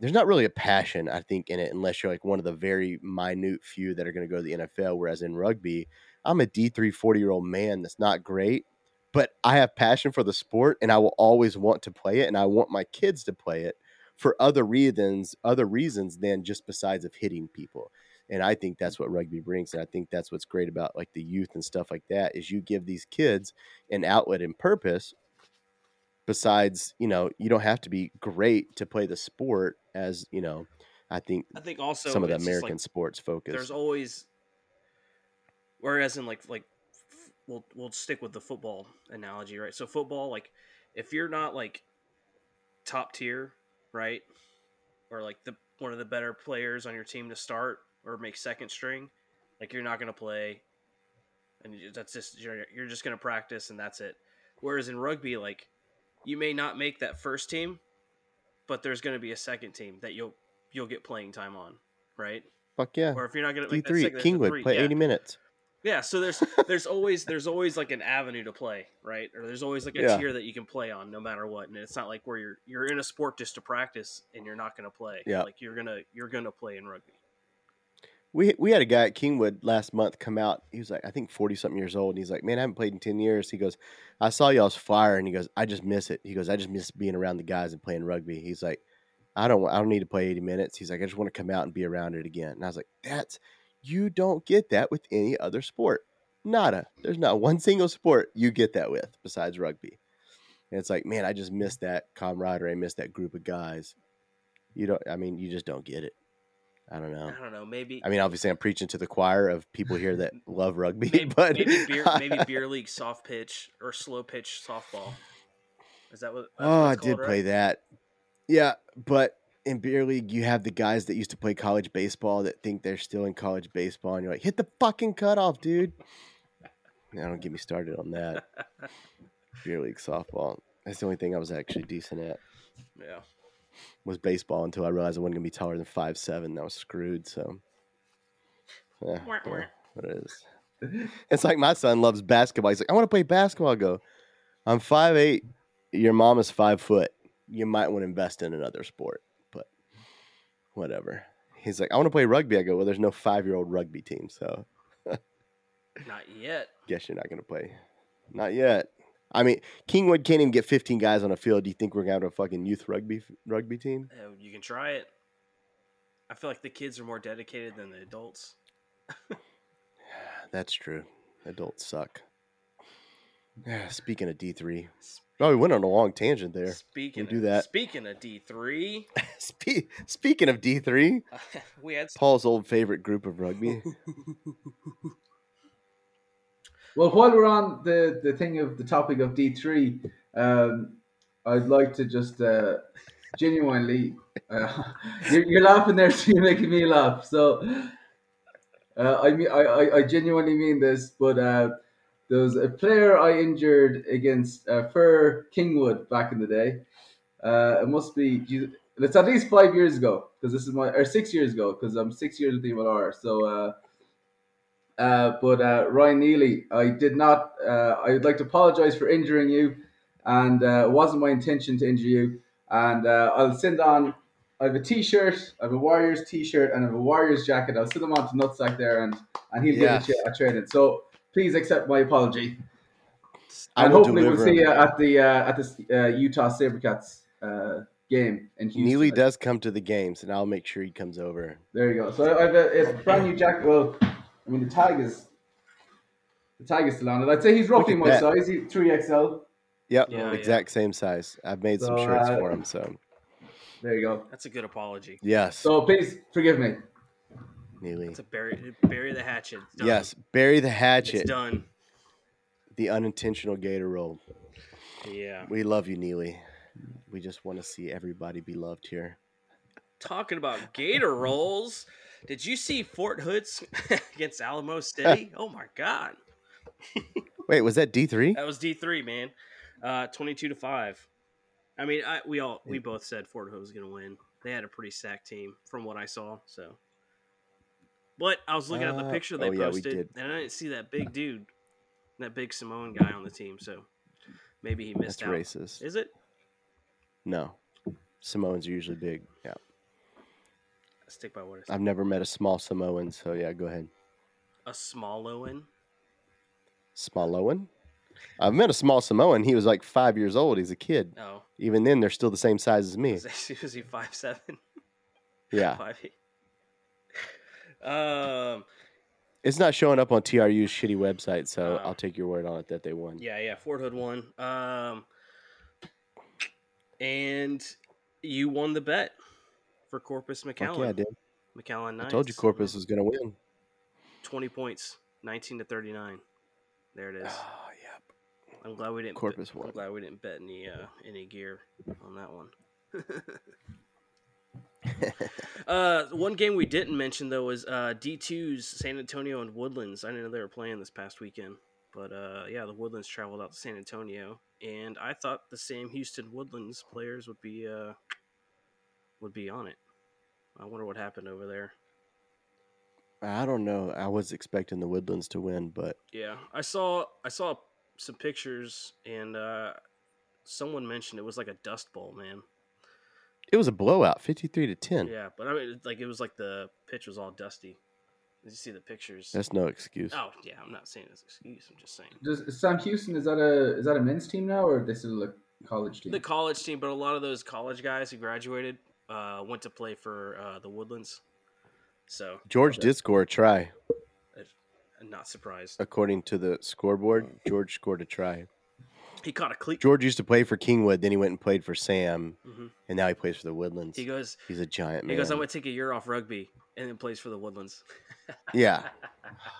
there's not really a passion i think in it unless you're like one of the very minute few that are going to go to the nfl whereas in rugby i'm a d3 40 year old man that's not great but i have passion for the sport and i will always want to play it and i want my kids to play it for other reasons other reasons than just besides of hitting people and i think that's what rugby brings and i think that's what's great about like the youth and stuff like that is you give these kids an outlet and purpose besides you know you don't have to be great to play the sport as you know i think I think also some of the just, like, american sports focus. there's always whereas in like like we'll we'll stick with the football analogy right? So football like if you're not like top tier right or like the one of the better players on your team to start or make second string like you're not going to play and that's just you're, you're just going to practice and that's it whereas in rugby like you may not make that first team but there's going to be a second team that you'll you'll get playing time on right fuck yeah or if you're not going to make that d3 second, at there's kingwood three. play yeah. 80 minutes Yeah, so there's there's always there's always like an avenue to play, right? Or there's always like a Yeah. tier that you can play on no matter what. And it's not like where you're you're in a sport just to practice and you're not going to play. Yeah. Like you're to you're going to play in rugby. We we had a guy at Kingwood last month come out. He was like, I think forty something years old, and he's like, "Man, I haven't played in ten years." He goes, "I saw y'all's fire, and he goes, "I just miss it." He goes, "I just miss being around the guys and playing rugby." He's like, "I don't, I don't need to play eighty minutes." He's like, "I just want to come out and be around it again." And I was like, "That's you don't get that with any other sport. Nada. There's not one single sport you get that with besides rugby." And it's like, man, I just miss that camaraderie. I miss that group of guys. You don't. I mean, you just don't get it. I don't know. I don't know, maybe I mean, obviously, I'm preaching to the choir of people here that love rugby, maybe, but maybe beer maybe beer league soft pitch or slow pitch softball. Is that what oh, I did called, play right? that. Yeah, but in beer league, you have the guys that used to play college baseball that think they're still in college baseball, and you're like, hit the fucking cutoff, dude. Now, don't get me started on that. beer league softball. That's the only thing I was actually decent at Yeah. Was baseball until I realized I wasn't gonna be taller than five seven. That was screwed. So, yeah, what it is. It's like my son loves basketball. He's like, I want to play basketball. I go, I'm five eight. Your mom is five foot. You might want to invest in another sport, but whatever. He's like, I want to play rugby. I go, well, there's no five year old rugby team, so Not yet. guess you're not gonna play. Not yet. I mean, Kingwood can't even get 15 guys on a field. Do you think we're gonna have a fucking youth rugby rugby team? Uh, You can try it. I feel like the kids are more dedicated than the adults. That's true. Adults suck. Yeah, speaking of D3. Oh, we went on a long tangent there. Speaking do of, that. Speaking of D three, Spe- speaking of D3, we had Paul's old favorite group of rugby. Well, while we're on the, the thing of the topic of D three, um, I'd like to just uh, genuinely. Uh, you're, you're laughing there, so you're making me laugh. So uh, I mean, I, I, genuinely mean this, but uh, there was a player I injured against uh, for Kingwood back in the day. Uh, it must be. It's at least five years ago because this is my or six years ago because I'm six years with the MLR. So, uh, but uh, Ryan Neely, I did not. Uh, I would like to apologise for injuring you, and uh, it wasn't my intention to injure you. And uh, I'll send on. I have a T-shirt, I have a Warriors T-shirt, and I have a Warriors jacket. I'll send them on to Nutsack there, and and he'll Yeah. give it to you at training. So please accept my apology. I and hopefully we'll see you at the uh, at the uh, Utah SaberCats uh, game in Houston. Neely does come to the games, and I'll make sure he comes over. There you go. So I have a, a brand new jacket. Well, I mean the tag is the tag is still on it. I'd say he's roughly my that. size. He's three XL. Yep, Yeah, yeah. exact same size. I've made some shirts uh, for him. So There you go. That's a good apology. yes, So please forgive me. Neely. It's a bury bury the hatchet. It's done. Yes, bury the it's hatchet. done. The unintentional gator roll. Yeah. We love you, Neely. We just want to see everybody be loved here. Talking about Gator rolls, did you see Fort Hood's against Alamo City? oh my God, Wait, was that D three? that was D three man, uh, twenty two to five. I mean, I, we all we both said Fort Hood was going to win. They had a pretty stacked team from what I saw. So, but I was looking at the Uh, picture they oh, yeah, posted, did. and I didn't see that big dude, that big Samoan guy on the team. So maybe he missed That's out. racist. Is it? No, Samoans are usually big. Yeah, Stick by what I said. I've never met a small Samoan, so yeah, go ahead. A Smallowan. Smalloan. I've met a small Samoan. He was like five years old. He's a kid. Oh, Even then, they're still the same size as me. was he, was he five seven? Yeah, Five eight. Um. it's not showing up on TRU's shitty website, so Oh. I'll take your word on it that they won. Yeah, yeah. Fort Hood won. Um. And you won the bet for Corpus McAllen. yeah, I did. McAllen I told you Corpus was gonna win. Twenty points, nineteen to thirty nine. There it is. Oh, yep. I'm glad we didn't. Corpus bet, won. I'm glad we didn't bet any uh, any gear on that one. uh, one game we didn't mention though was uh, D2's San Antonio and Woodlands. I didn't know they were playing this past weekend, but uh, yeah, the Woodlands traveled out to San Antonio, and I thought the same Houston Woodlands players would be uh, would be on it. I wonder what happened over there. I don't know. I was expecting the Woodlands to win, but Yeah, I saw I saw some pictures, and uh, someone mentioned it was like a dust bowl, man. it was a blowout, fifty-three to ten. Yeah, but I mean, like it was like the pitch was all dusty. Did you see the pictures? That's no excuse. oh yeah, I'm not saying it's an excuse. I'm just saying Does Sam Houston is that a is that a men's team now or this is still a college team? the college team, but a lot of those college guys who graduated uh, went to play for uh, the Woodlands. So George did score a try, I'm not surprised. according to the scoreboard. George scored a try. He caught a cleat. George used to play for Kingwood, then he went and played for Sam, Mhm. and now he plays for the Woodlands. He goes. He's a giant man. He goes. I'm gonna take a year off rugby and then plays for the Woodlands. yeah,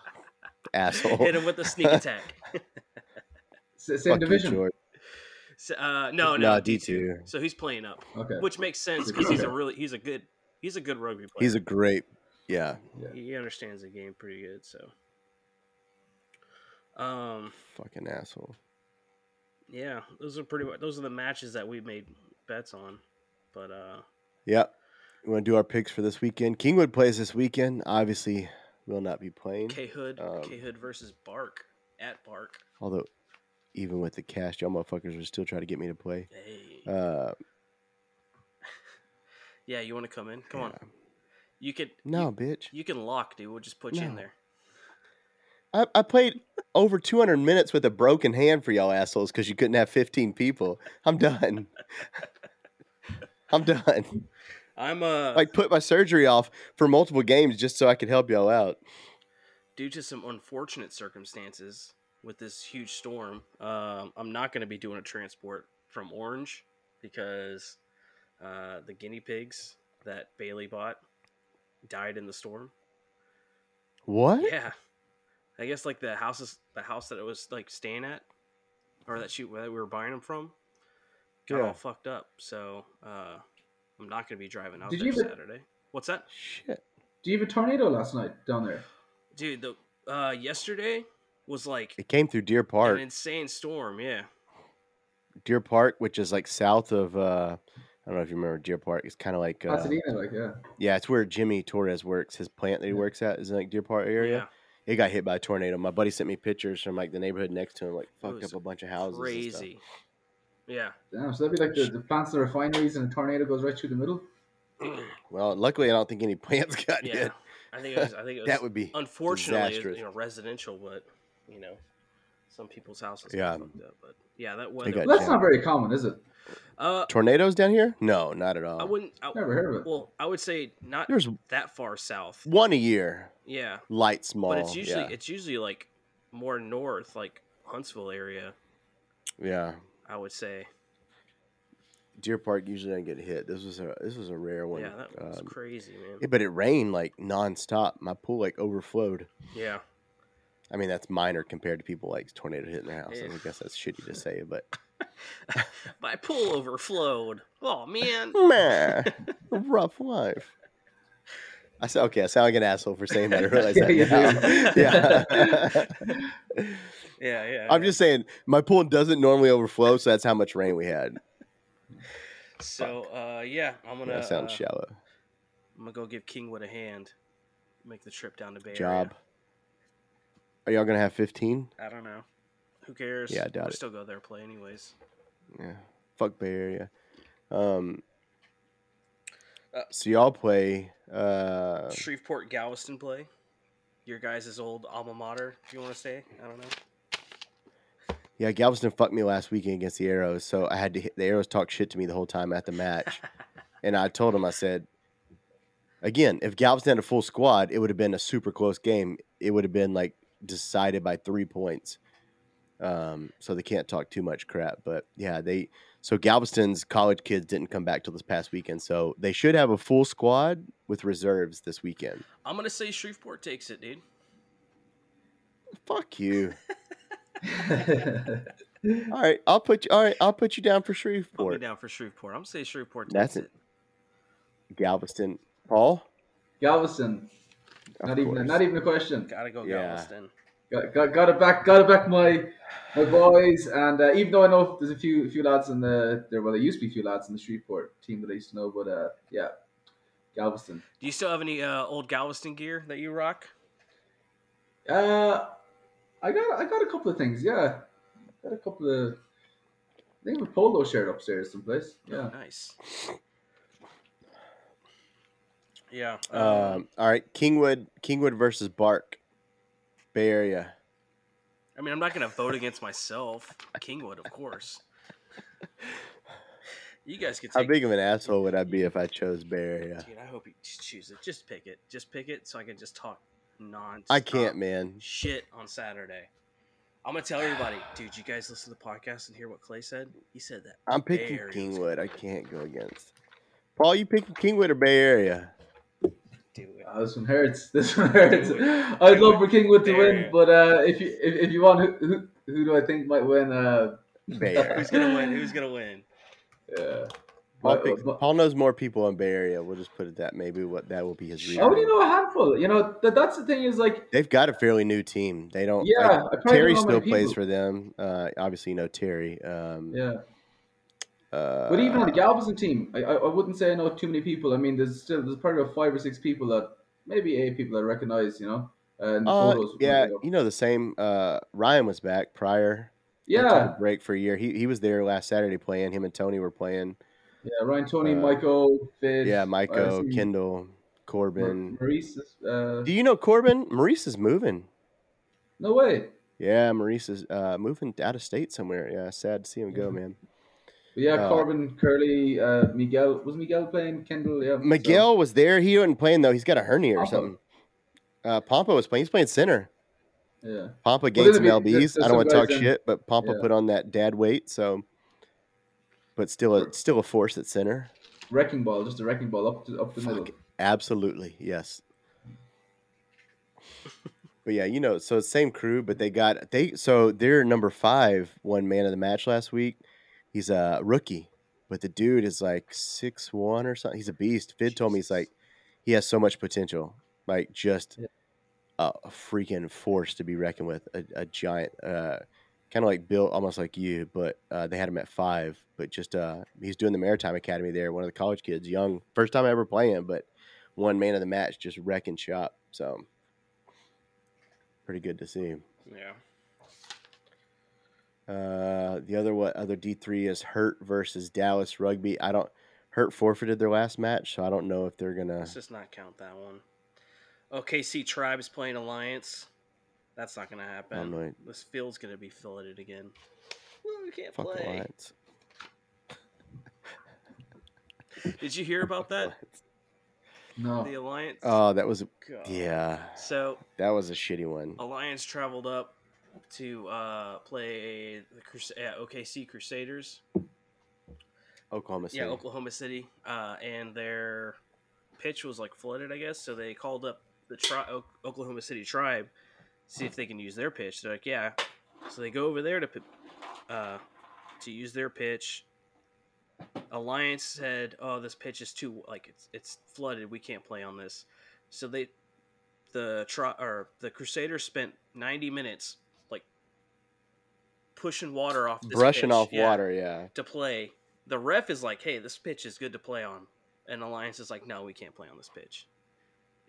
asshole. Hit him with a sneak attack. Same Fuck you, division. George. So, uh, no, No, no, D D2. So he's playing up, Okay. which makes sense because he's a really he's a good he's a good rugby player. He's a great, yeah, he he understands the game pretty good. So, um, fucking asshole. yeah, those are pretty those are the matches that we made bets on. But uh, Yep. We want to do our picks for this weekend. Kingwood plays this weekend. Obviously, will not be playing. K Hood Um, K Hood versus Bark at Bark. Although, even with the cash, y'all motherfuckers would still try to get me to play. Hey, Uh, yeah, you want to come in? Come on, you could No, you, bitch. you can lock, dude. We'll just put you in there. I, I played over 200 minutes with a broken hand for y'all assholes because you couldn't have 15 people. I'm done. I'm done. I'm uh Like, put my surgery off for multiple games just so I could help y'all out. due to some unfortunate circumstances with this huge storm, um, I'm not going to be doing a transport from Orange because uh, the guinea pigs that Bailey bought died in the storm. What? Yeah, I guess like the houses, the house that it was like staying at, or that she that we were buying them from, got Yeah. all fucked up. So uh, I'm not going to be driving out Did there you even- Saturday. What's that, Shit. Do you have a tornado last night down there? dude? The uh, yesterday was like It came through Deer Park. an insane storm. Yeah. Deer Park, which is like south of. uh I don't know if you remember Deer Park. It's kind of like uh, Pasadena, like yeah. yeah, it's where Jimmy Torres works. His plant that he Yeah. works at is in like Deer Park area. It got hit by a tornado. My buddy sent me pictures from like the neighborhood next to him, like fucked up a bunch of houses. and stuff. Crazy. Yeah. Damn, so that'd be like the, the plants in the refineries and a tornado goes right through the middle. Well, luckily, I don't think any plants got Yeah. hit. I think it was. I think it was. That would be unfortunately, disastrous. you know, residential, but you know, some people's houses Yeah. fucked up. But yeah, that They weather. got that's jammed. not very common, is it? Uh, tornadoes down here? No, not at all. I wouldn't. I, Never heard of it. well, I would say not There's that far south. one a year, Yeah, light, small. but it's usually yeah. it's usually like more north, like Huntsville area. yeah. I would say. Deer Park usually doesn't get hit. This was a this was a rare one. Yeah, that was Um, crazy, man. yeah, but it rained like nonstop. My pool like overflowed. Yeah. I mean, that's minor compared to people like tornado hitting their house. Yeah. I guess that's shitty to say, but My pool overflowed. Oh man. man, rough life. I said, okay, I sound like an asshole for saying that. I realize that. now. yeah. Yeah, yeah. I'm yeah. just saying, my pool doesn't normally overflow, so that's how much rain we had. So, uh, yeah, I'm gonna. That sounds uh, shallow. I'm gonna go give Kingwood a hand. Make the trip down to Bay Area. Are y'all gonna have 15? I don't know. Who cares? Yeah, I doubt We'll it. Still go there play anyways. Yeah. Fuck Bay Area. Um. Uh, so y'all play. Uh, Shreveport Galveston play. Your guys' old alma mater, if you want to say. I don't know. yeah, Galveston fucked me last weekend against the Arrows, so I had to hit the Arrows talk shit to me the whole time at the match, and I told them I said, again, if Galveston had a full squad, it would have been a super close game. It would have been like decided by three points. Um, so they can't talk too much crap, but yeah, they so Galveston's college kids didn't come back till this past weekend, so they should have a full squad with reserves this weekend. I'm gonna say Shreveport takes it, dude. Fuck you. All right, I'll put you. All right, I'll put you down for Put me Shreveport, down for Shreveport. I'm gonna say Shreveport takes That's it. it. Galveston, Paul. Galveston. Of Not even course. not even a question. Gotta go Yeah. Galveston. Got, got, got to back got to back my my boys and uh, even though I know there's a few few lads in the there well there used to be a few lads in the Shreveport team that I used to know but uh yeah Galveston Do you still have any uh, old Galveston gear that you rock? uh I got I got a couple of things yeah got a couple of I think a polo shirt upstairs someplace yeah Nice. Yeah. Um, all right, Kingwood, Kingwood versus Bark, Bay Area. I mean, I'm not gonna vote against myself. Kingwood, of course. You guys could How big of an asshole would I be if I chose Bay Area? Dude, I hope you just choose it. Just pick it. Just pick it so I can just talk non. I can't, man. Shit on Saturday. I'm gonna tell everybody, dude. You guys listen to the podcast and hear what Clay said. He said that. I'm picking Bay Kingwood. I can't go against. Paul, you picking Kingwood or Bay Area? Do it. Ah, this one hurts this one hurts Do. I'd love for Kingwood to There. win but uh if you if, if you want who, who who do I think might win uh Bay Area. Who's gonna win? Who's gonna win? yeah Paul, My- picks- Paul knows more people in Bay Area. We'll just put it that. Maybe what that will be his reason. I only know a handful you know that that's the thing is like They've got a fairly new team. They don't. Yeah, like, Terry don't still plays people. for them. Uh, obviously, you know Terry. Um, yeah uh, But even on the Galveston team, I, I, wouldn't say I know too many people. I mean, there's still there's probably about five or six people that maybe eight people I recognize. You know, uh, the Uh, photos. yeah, you know the same. Uh, Ryan was back prior. Yeah, break for a year. He he was there last Saturday playing. Him and Tony were playing. yeah. Ryan, Tony, Uh, Michael, Fid. Yeah, Michael, Kendall, Corbin. Maurice. Uh, Do you know Corbin? Maurice is moving. no way. Yeah, Maurice is uh, moving out of state somewhere. Yeah, sad to see him go, man. Yeah, Uh, Corbin, Curly, uh, Miguel. Was Miguel playing? Kendall. Yeah. so- Miguel was there. He wasn't playing though. He's got a hernia or Pampa. something. Uh, Pampa was playing. He's playing center. yeah. Well, gained some be- lbs. there's I don't want to talk in- shit, but Pampa Yeah. put on that dad weight. So, but still, a, still a force at center. Wrecking ball, just a wrecking ball up to, up the middle. Absolutely, yes. but yeah, you know, so same crew, but they got they so they're number five, one man of the match last week. He's a rookie, but the dude is like six one or something. He's a beast. Fid told me he's like he has so much potential, like just Yeah. a, a freaking force to be reckoned with, a, a giant. Uh, kind of like built almost like you, but uh, they had him at five. But just uh, he's doing the Maritime Academy there. One of the college kids, young, first time I ever playing, but one man of the match, just wrecking shop. So pretty good to see. Yeah. Uh, the other what other D three is Hurt versus Dallas Rugby. I don't Hurt forfeited their last match, so I don't know if they're gonna. Let's just not count that one. OKC Tribe is playing Alliance. That's not gonna happen. I'm like- This field's gonna be filleted again. Well, we can't Fuck play. Alliance. Did you hear about that? No. The Alliance. Oh, that was God. yeah, So that was a shitty one. Alliance traveled up to uh, play the Crus- uh, OKC Crusaders. Oklahoma City. Yeah, Oklahoma City, uh, and their pitch was like flooded, I guess. So they called up the tri- o- Oklahoma City tribe, see if they can use their pitch. They're like, yeah. So they go over there to uh, to use their pitch. Alliance said, "Oh, this pitch is too like it's it's flooded. We can't play on this." So they the tri- or the Crusaders spent ninety minutes like pushing water off, this brushing pitch. off Yeah water. Yeah, to play. The ref is like, "Hey, this pitch is good to play on," and Alliance is like, "No, we can't play on this pitch.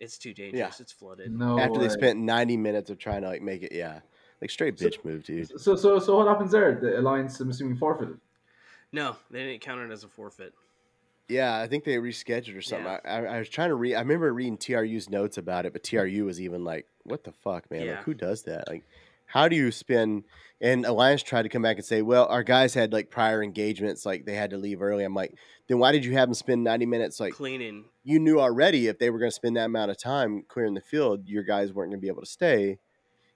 It's too dangerous. It's flooded." No. after they spent ninety minutes of trying to like make it. Yeah, like straight So- bitch move, dude. So so so what happens there? The alliance, I'm assuming, forfeited. No, they didn't count it as a forfeit. Yeah, I think they rescheduled or something. Yeah. I, I, I was trying to read. I remember reading TRU's notes about it, but TRU was even like, "What the fuck, man? Yeah. Like, who does that? Like, how do you spend?" And Alliance tried to come back and say, "Well, our guys had like prior engagements, like they had to leave early." I'm like, "Then why did you have them spend 90 minutes? Like, Cleaning. you knew already if they were going to spend that amount of time clearing the field, your guys weren't going to be able to stay."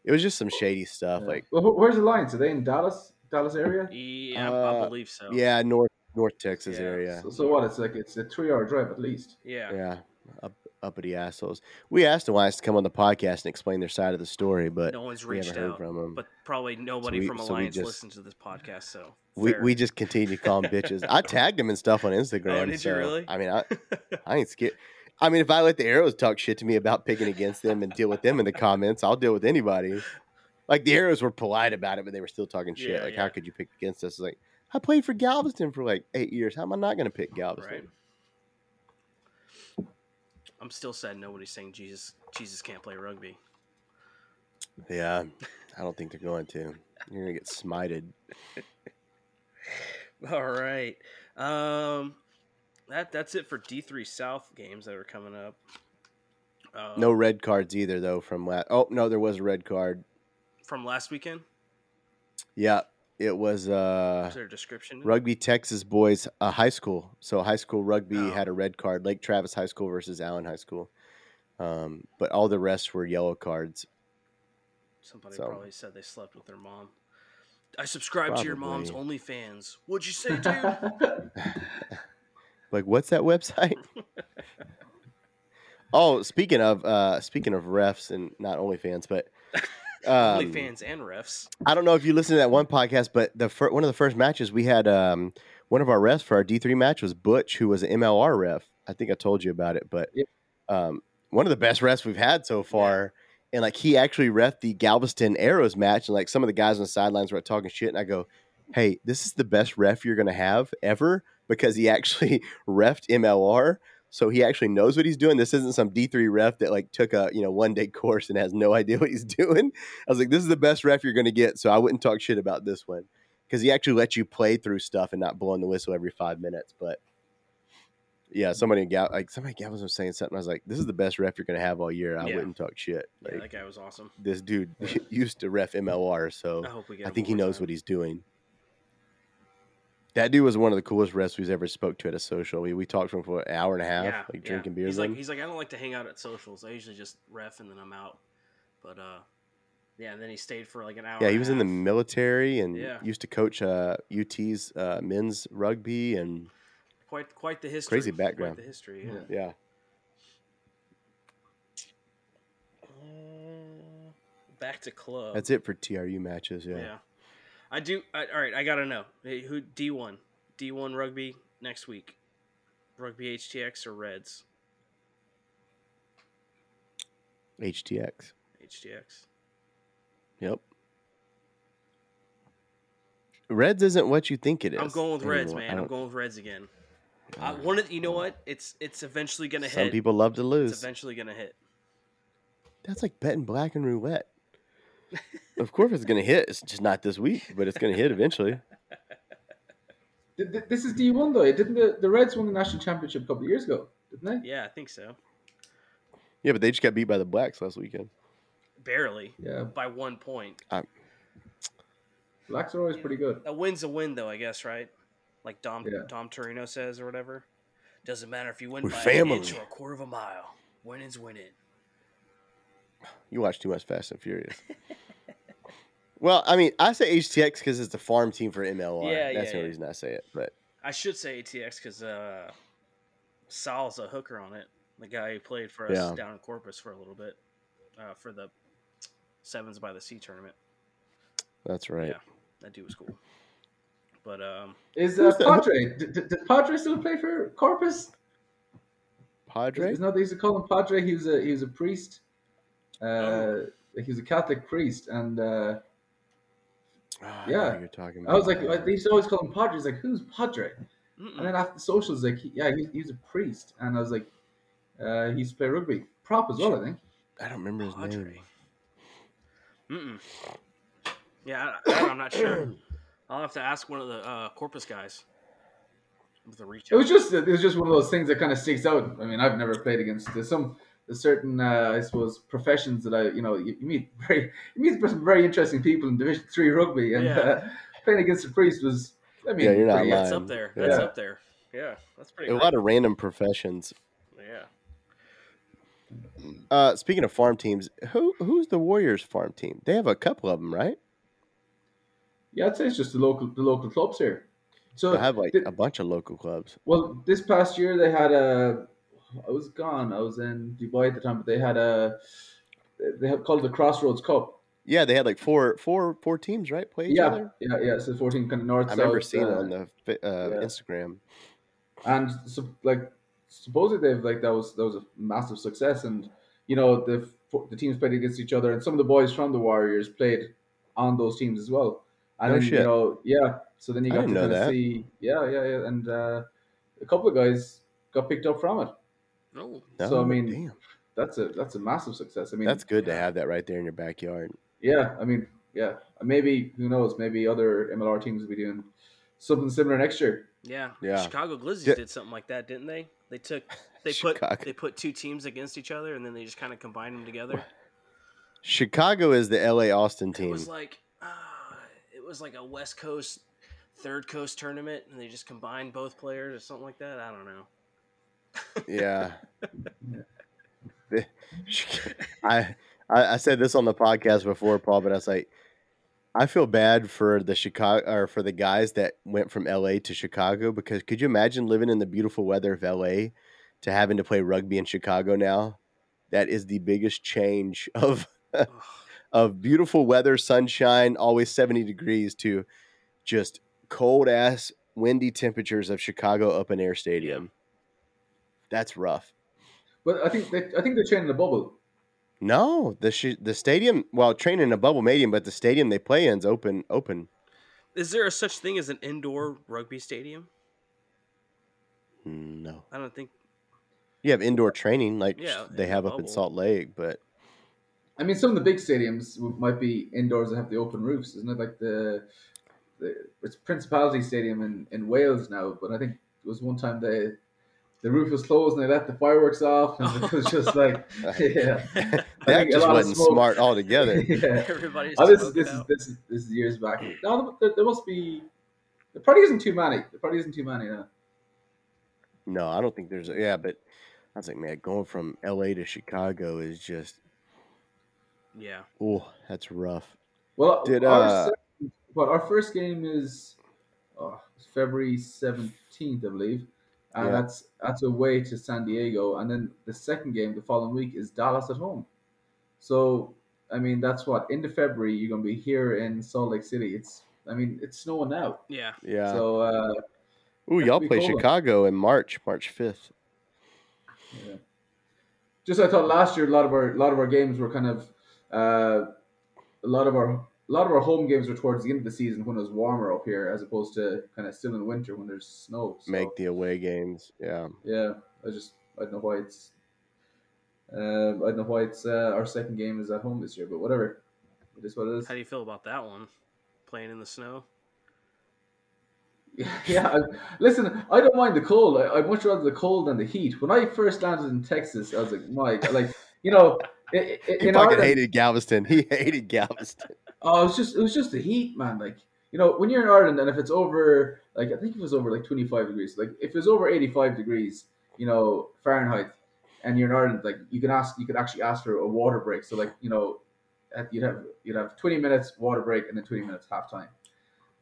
It was just some shady stuff. Yeah. Like, well, wh- where's Alliance? Are they in Dallas, Dallas area? Yeah, I Uh, believe so. yeah, North North Texas Yeah. area. So, so what? It's like it's a three-hour drive at least. Yeah. Yeah, up, uppity assholes. We asked the Alliance to come on the podcast and explain their side of the story, but No one's reached out, from them. but probably nobody we- from so Alliance just- listens to this podcast. So we, fair. we just continue to call them bitches. I tagged them and stuff on Instagram. Oh, did you really? I mean, I, I ain't scared. I mean, if I let the arrows talk shit to me about picking against them and deal with them in the comments, I'll deal with anybody. Like the arrows were polite about it, but they were still talking shit. Yeah, like, yeah. how could you pick against us? Like, I played for Galveston for like eight years. How am I not going to pick Galveston? right. I'm still sad nobody's saying Jesus. Jesus can't play rugby. Yeah, I don't think they're going to. You're gonna get smited. All right. Um, that that's it for D three South games that are coming up. Um, No red cards either, though. From last. Oh no, there was a red card. from last weekend. Yeah, it was uh, there a description? Rugby Texas boys uh, high school. So high school rugby Oh. had a red card. Lake Travis High School versus Allen High School. Um, but all the rest were yellow cards. Somebody So- probably said they slept with their mom. I subscribe to your mom's. OnlyFans. What'd you say, dude? Like, what's that website? oh, speaking of uh, speaking of refs and not OnlyFans, but um, OnlyFans and refs. I don't know if you listened to that one podcast, but the fir- one of the first matches we had, um, one of our refs for our D three match was Butch, who was an MLR ref. I think I told you about it, but Yep. um, one of the best refs we've had so far. And like he actually ref the Galveston Arrows match, and like some of the guys on the sidelines were talking shit, and I go, "Hey, this is the best ref you're gonna have ever because he actually refed MLR." So he actually knows what he's doing. This isn't some D three ref that like took a you know one day course and has no idea what he's doing. I was like, this is the best ref you're going to get. So I wouldn't talk shit about this one because he actually lets you play through stuff and not blowing the whistle every five minutes. But yeah, somebody like somebody in was saying something. I was like, this is the best ref you're going to have all year. I Yeah. wouldn't talk shit. Yeah, Like that guy was awesome. this dude used to ref MLR, so I hope we get. I think he knows time. what he's doing. That dude was one of the coolest refs we've ever spoke to at a social. We, we talked to him for an hour and a half, Yeah, like yeah. drinking beers. He's like, him. he's like, I don't like to hang out at socials. I usually just ref and then I'm out. But uh, yeah, and then he stayed for like an hour. Yeah, he a was in the military and Yeah. used to coach uh, UT's uh, men's rugby and quite quite the history. Crazy background. Quite the history. Yeah. Yeah. yeah. Uh, back to club. That's it for TRU matches. Yeah. I do. I, all right, I gotta know Hey, who D one, D one rugby next week, rugby HTX or Reds HTX. HTX. Yep. Reds isn't what you think it is. I'm going with Reds, anymore. Man. I'm going with Reds again. I one of you know what? It's it's eventually gonna Some hit. Some people love to lose. It's eventually gonna hit. That's like betting black and roulette. Of course, it's gonna hit. It's just not this week, but it's gonna hit eventually. Th- th- This is D one though. Didn't the, the Reds win the national championship a couple of years ago? Didn't they? Yeah, I think so. Yeah, but they just got beat by the Blacks last weekend. Barely Yeah. by one point. Blacks are always pretty good. A win's a win, though. I guess, right? Like Dom Yeah. Dom Torino says or whatever. Doesn't matter if you win We're by an family. inch or a quarter of a mile. Winning's winning. You watch too much Fast and Furious. well, I mean, I say HTX because it's the farm team for MLR. Yeah, That's yeah, the yeah. reason I say it. But I should say ATX because uh, Sal's a hooker on it. The guy who played for us Yeah. down in Corpus for a little bit uh, for the Sevens by the Sea tournament. that's right. Yeah, that dude was cool. But um, Is uh, Padre? Did, did, did Padre still play for Corpus? Padre. Isn't that they used to call him Padre? He was a he was a priest. Uh, Oh. he was a Catholic priest, and uh, I know yeah. you're talking I was about. like, they used to always call him Padre. He's like, who's Padre? mm-mm. And then after the socials, like, he, yeah, he, he was a priest, and I was like, uh, he used to play rugby, prop as well, I think. I don't remember his Padre. name. Mm-mm. Yeah, I, I'm not sure. I'll have to ask one of the uh, Corpus guys. With the reach It was just it was just one of those things that kind of sticks out. I mean, I've never played against there's some there's certain uh, I suppose professions that I you know you, you meet very you meet some very interesting people in Division Three rugby, and Yeah. uh, playing against a priest was I mean Yeah, you're not lying. That's up there. That's Yeah. up there. Yeah, that's pretty. A great. lot of random professions. Yeah. Uh, speaking of farm teams, who who's the Warriors farm team? They have a couple of them, right? Yeah, I'd say it's just the local the local clubs here. So They have like th- a bunch of local clubs. Well, this past year they had a. I was gone. I was in Dubai at the time, but they had a. They had called the Crossroads Cup. Yeah, they had like four four four teams, right? Play each Yeah, other. yeah, yeah. So fourteen kind of north. I remember south, seeing it uh, on the uh, yeah. Instagram. and so, like supposedly they've like that was that was a massive success, and you know the the teams played against each other, and some of the boys from the Warriors played on those teams as well. And No then, shit. you know, yeah. So then you got to kind of see, yeah, yeah, yeah, and uh, a couple of guys got picked up from it. No. So, I Oh, mean, damn, That's a that's a massive success. I mean, that's good to have that right there in your backyard. Yeah, I mean, yeah, maybe who knows? Maybe other MLR teams will be doing something similar next year. Yeah. Yeah. Chicago Glizzies Yeah. did something like that, didn't they? They took they put they put two teams against each other and then they just kind of combined them together. Chicago is the LA Austin team. It team. was like uh, it was like a West Coast third coast tournament and they just combined both players or something like that. I don't know. Yeah. I, I I said this on the podcast before, Paul, but I was like, I feel bad for the Chicago or for the guys that went from LA to Chicago because could you imagine living in the beautiful weather of LA to having to play rugby in Chicago now? That is the biggest change of of beautiful weather, sunshine, always 70 degrees to just cold ass windy temperatures of Chicago Open Air Stadium. That's rough. But I think they, I think they're training the bubble. No, the sh- the stadium. Well, training in a bubble medium, but the stadium they play in is open. Open. Is there a such thing as an indoor rugby stadium? No, I don't think. you have indoor training like Yeah, they have the up in. Salt Lake, but I mean, some of the big stadiums might be indoors that have the open roofs, isn't it? Like the, the it's Principality Stadium in, in Wales now, but I think it was one time they the roof was closed and they let the fireworks off, and it was just like, yeah, I that think a just lot wasn't smoke- smart altogether. yeah. Everybody's Oh, this is this is this is this is years back. No, there, there must be. There probably isn't too many. There probably isn't too many now. no, I don't think there's. A, yeah, but I was like, man, going from L.A. to Chicago is just. Yeah. Oh, that's rough. Well, Did, our uh, second, but our first game is oh, February seventeenth, I believe, and Yeah. that's that's away to San Diego, and then the second game the following week is Dallas at home. So, I mean, that's what into February you're gonna be here in Salt Lake City. It's, I mean, it's snowing out. Yeah. Yeah. So, uh, Ooh, y'all play cool. Chicago in March, March fifth. Yeah. Just I thought last year a lot of our a lot of our games were kind of uh, a lot of our a a lot of our home games were towards the end of the season when it was warmer up here, as opposed to kind of still in winter when there's snow. So, Make the away games. Yeah. yeah, I just I don't know why it's uh, I don't know why it's uh, our second game is at home this year, but whatever. It is what it is. How do you feel about that one? Playing in the snow? yeah, I, listen, I don't mind the cold. I, I'd much rather the cold than the heat. When I first landed in Texas, I was like, Mike, like you know, i- i- He in fucking Ireland- hated Galveston. He hated Galveston. Oh, it was just it was just the heat, man. Like you know, when you're in Ireland and if it's over, like I think it was over like 25 degrees. Like if it was over 85 degrees, you know Fahrenheit, and you're in Ireland, like you can ask, you could actually ask for a water break. So like you know, you'd have you'd have 20 minutes water break and then 20 minutes half time.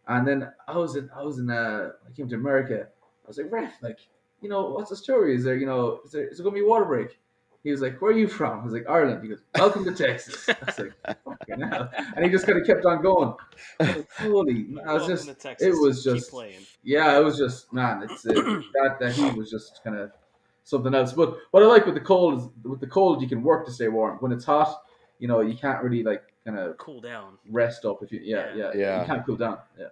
And then I was in I was in uh I came to America. I was like, ref, like you know what's the story? Is there you know is there is there gonna be water break? He was like, "Where are you from?" I was like, "Ireland." He goes, "Welcome to Texas." I was like, "Fucking hell!" And he just kind of kept on going. I like, Holy, man, I was just, to Texas. it was Keep just, playing. yeah, it was just, man, it's uh, that that heat was just kind of something else. But what I like with the cold is, with the cold, you can work to stay warm. When it's hot, you know, you can't really like kind of Cool down. rest up if you, yeah, yeah, Yeah. you can't cool down. Yeah,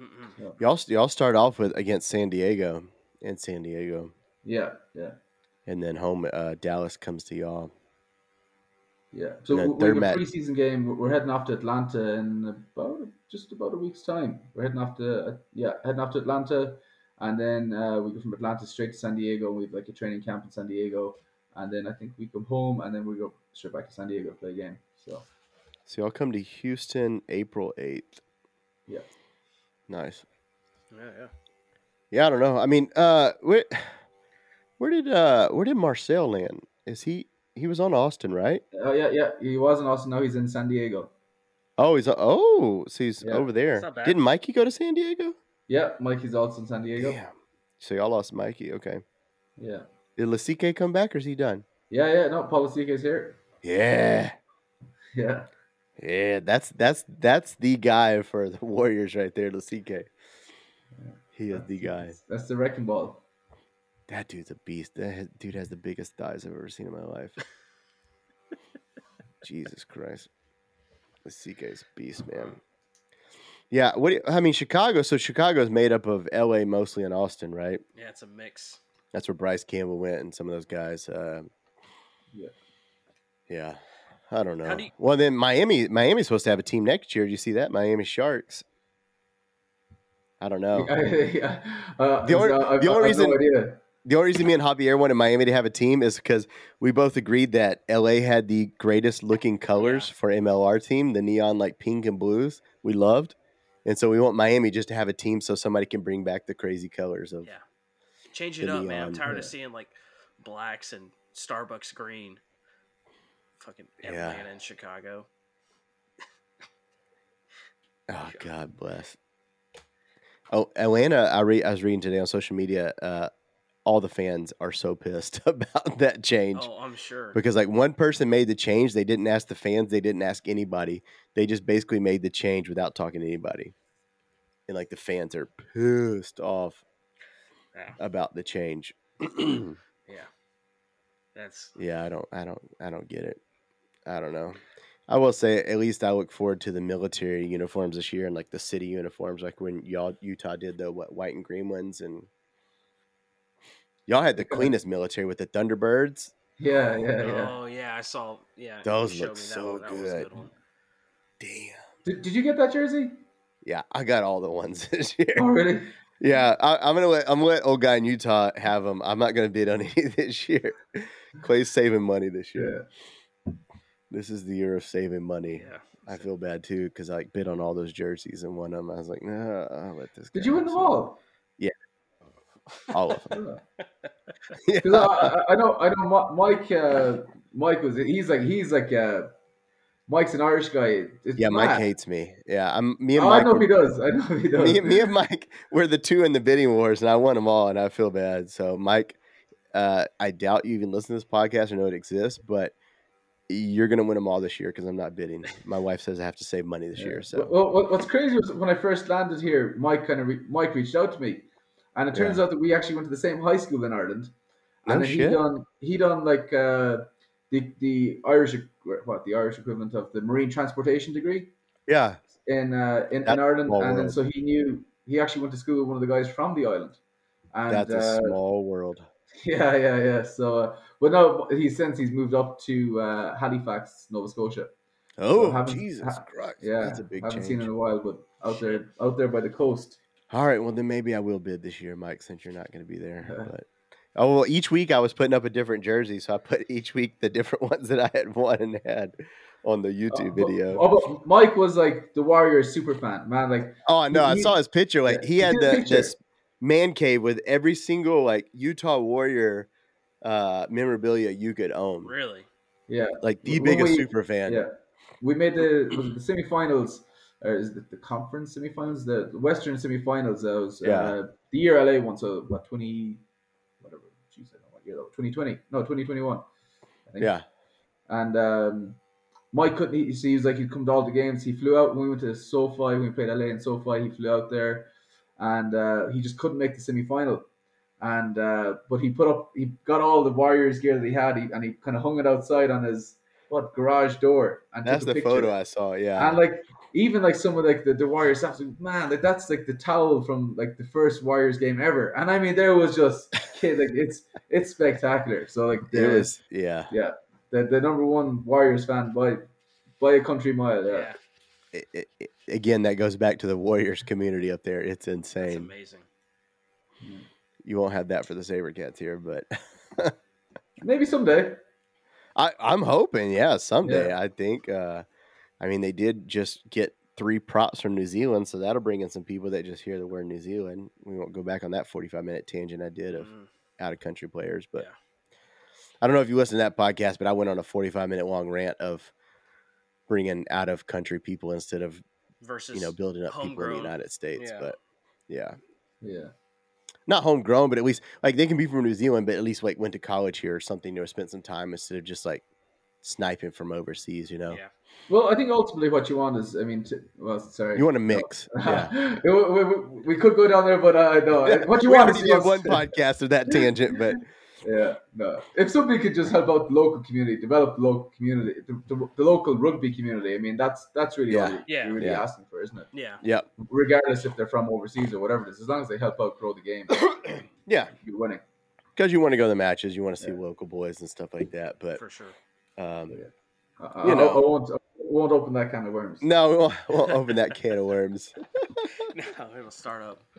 Mm-mm. Y'all y'all start off with against San Diego in San Diego. yeah, yeah, And then home uh, Dallas comes to y'all. yeah. So we third have a match- preseason game. We're- We're heading off to Atlanta in about just about a week's time. We're heading off to uh, yeah, heading off to Atlanta, and then uh, we go from Atlanta straight to San Diego. We have like a training camp in San Diego, and then I think we come home, and then we go straight back to San Diego to play a game. So So y'all come to Houston April eighth. Yeah. Nice. Yeah, yeah. Yeah, I don't know. I mean, uh where where did uh where did Marcel land? Is he he was on Austin, right? oh yeah, yeah, he was in Austin. Now he's in San Diego. Oh, he's oh, so he's Yeah. over there. That's not bad. Didn't Mikey go to San Diego? Yeah, Mikey's also in San Diego. Damn. So y'all lost Mikey. Okay. Yeah, Did Lasike come back or is he done? yeah, yeah. No, Lasike's here. Yeah. Yeah, Yeah, that's that's that's the guy for the Warriors right there, Lasike. He is the guy. That's the wrecking ball. That dude's a beast. That dude has the biggest thighs I've ever seen in my life. Jesus Christ. Lasike's a beast, man. Yeah, what do you, I mean, Chicago. So Chicago is made up of L.A. mostly and Austin, right? Yeah, it's a mix. That's where Bryce Campbell went and some of those guys. Uh, Yeah. Yeah. I don't know. do you- well, then Miami, Miami's supposed to have a team next year. Do you see that? Miami Sharks. I don't know. yeah. Uh, The only- I- I- the only I have reason- no idea. The only reason me and Javier wanted Miami to have a team is because we both agreed that LA had the greatest looking colors Yeah. for MLR team, the neon like pink and blues. We loved. And so we want Miami just to have a team so somebody can bring back the crazy colors of Yeah. Change it up, man. I'm tired yeah. of seeing like blacks and Starbucks green. Fucking Yeah. Atlanta and Chicago. Oh God bless. Oh, Atlanta! I re- I was reading today on social media. Uh, all the fans are so pissed about that change Oh, I'm sure. because like one person made the change. They didn't ask the fans. They didn't ask anybody. They just basically made the change without talking to anybody. And like the fans are pissed off Yeah. about the change. Yeah. That's yeah, I don't, I don't, I don't get it. I don't know. I will say, at least I look forward to the military uniforms this year and like the city uniforms, like when y'all Utah did the what, white and green ones, and y'all had the cleanest military with the Thunderbirds. Yeah, yeah, yeah. Oh yeah, I saw. Yeah, Those look me that so one. That was a good. good one. Damn. Did, did you get that jersey? Yeah, I got all the ones this year. Oh, really? Yeah, I, I'm gonna let I'm gonna let old guy in Utah have them. I'm not gonna bid on any this year. Clay's saving money this year. This is the year of saving money. Yeah. I feel bad too because I like bid on all those jerseys and one of them I was like, nah, I'll let this. Did guy you win have them some." all? All of them. Because I, I, I know, I know, Mike. Uh, Mike was. He's like, he's like. Uh, Mike's an Irish guy. It's yeah, Mike hates me. Yeah, I'm me and Oh, I Mike. know were- he does. I know he does. me, me and Mike were the two in the bidding wars, and I won them all, and I feel bad. So, Mike, uh, I doubt you even listen to this podcast or know it exists, but you're gonna win them all this year because I'm not bidding. My wife says I have to save money this year, so Well, what's crazy was when I first landed here, Mike kind of re- Mike reached out to me, and it turns out that we actually went to the same high school in Ireland. And then he done he done like uh, the the Irish what the Irish equivalent of the marine transportation degree. Yeah, in uh, in, in Ireland, and then so he knew he actually went to school with one of the guys from the island. And that's a uh, small world. yeah, yeah, yeah. So, uh, but no, he since he's moved up to uh, Halifax, Nova Scotia. Oh, haven't- Jesus ha- Christ! Yeah, that's a big haven't change. seen in a while, but out there, out there by the coast. All right, well then maybe I will bid this year, Mike, since you're not going to be there. Yeah. But oh well, each week I was putting up a different jersey, so I put each week the different ones that I had won and had on the YouTube Uh, but- video. oh, but Mike was like the Warriors super fan, man. Like, Oh, no, know. I saw his picture. Like yeah, he he had the picture. this man cave with every single like Utah Warrior uh memorabilia you could own. Really? yeah, Like the When biggest we- super fan. yeah. We made the was it the semifinals. Or is it the conference semifinals? The the Western semifinals. That was Yeah. uh, the year LA won. So what twenty, whatever. Jeez, I don't know what year though. Twenty twenty. No, twenty twenty one. Yeah. And um, Mike couldn't. He, so he was like he'd come to all the games. He flew out when we went to SoFi. When we played LA in SoFi, he flew out there, and uh, he just couldn't make the semifinal. And uh, but he put up. He got all the Warriors gear that he had, he, and he kind of hung it outside on his what garage door. And That's the picture. photo I saw. Yeah. And like even like some of like the, the Warriors stuff, man, like that's like the towel from like the first Warriors game ever. And I mean, there was just kid, like it's it's spectacular. So like it the, was yeah. yeah, the, the number one Warriors fan by by a country mile. Yeah, Yeah. It, it, it- again, that goes back to the Warriors community up there. It's That's insane. amazing. You won't have that for the SaberCats here, but maybe someday. I, I'm hoping, yeah, someday. I think. Uh, I mean, they did just get three props from New Zealand, so that'll bring in some people that just hear the word New Zealand. We won't go back on that 45 minute tangent I did of Mhm. out of country players, but Yeah. I don't know if you listened to that podcast, but I went on a 45 minute long rant of bringing out of country people instead of Versus you know building up people in the United States. Yeah. But yeah, Yeah, not homegrown, but at least like they can be from New Zealand, but at least like went to college here or something or spent some time instead of just like sniping from overseas. You know, Yeah. well, I think ultimately what you want is, I mean, to, well, sorry, you want to mix. Yeah. we, we, we- we could go down there, but uh, no, what you we want already is did just- one podcast of that tangent, but Yeah, no. If somebody could just help out the local community, develop the local community, the, the, the local rugby community, I mean, that's that's really all Yeah. you- Yeah. you're really Yeah. asking for, isn't it? Yeah. yeah, Regardless if they're from overseas or whatever it is, as long as they help out grow the game, yeah, you're winning. because you want to go to the matches, you want to see Yeah. local boys and stuff like that. But For sure. Um, I, You know. I, won't, I won't open that can of worms. no, we won't, we won't open that can of worms. No, it'll start up.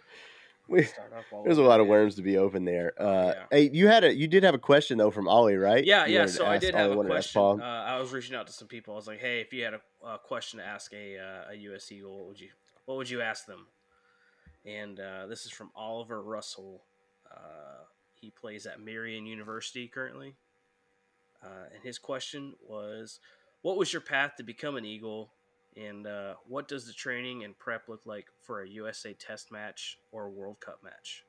We, Start up there's a lot of again. worms to be open there. Uh, Yeah. Hey, you had a you did have a question though from Ollie, right? Yeah, You yeah. So I did Ollie have a wanted to ask question. Uh, I was reaching out to some people. I was like, "Hey, if you had a, a question to ask a uh, a US Eagle, what would you what would you ask them?" And uh, this is from Oliver Russell. Uh, he plays at Marion University currently, uh, and his question was, "What was your path to become an Eagle?" And uh, what does the training and prep look like for a USA Test match or a World Cup match?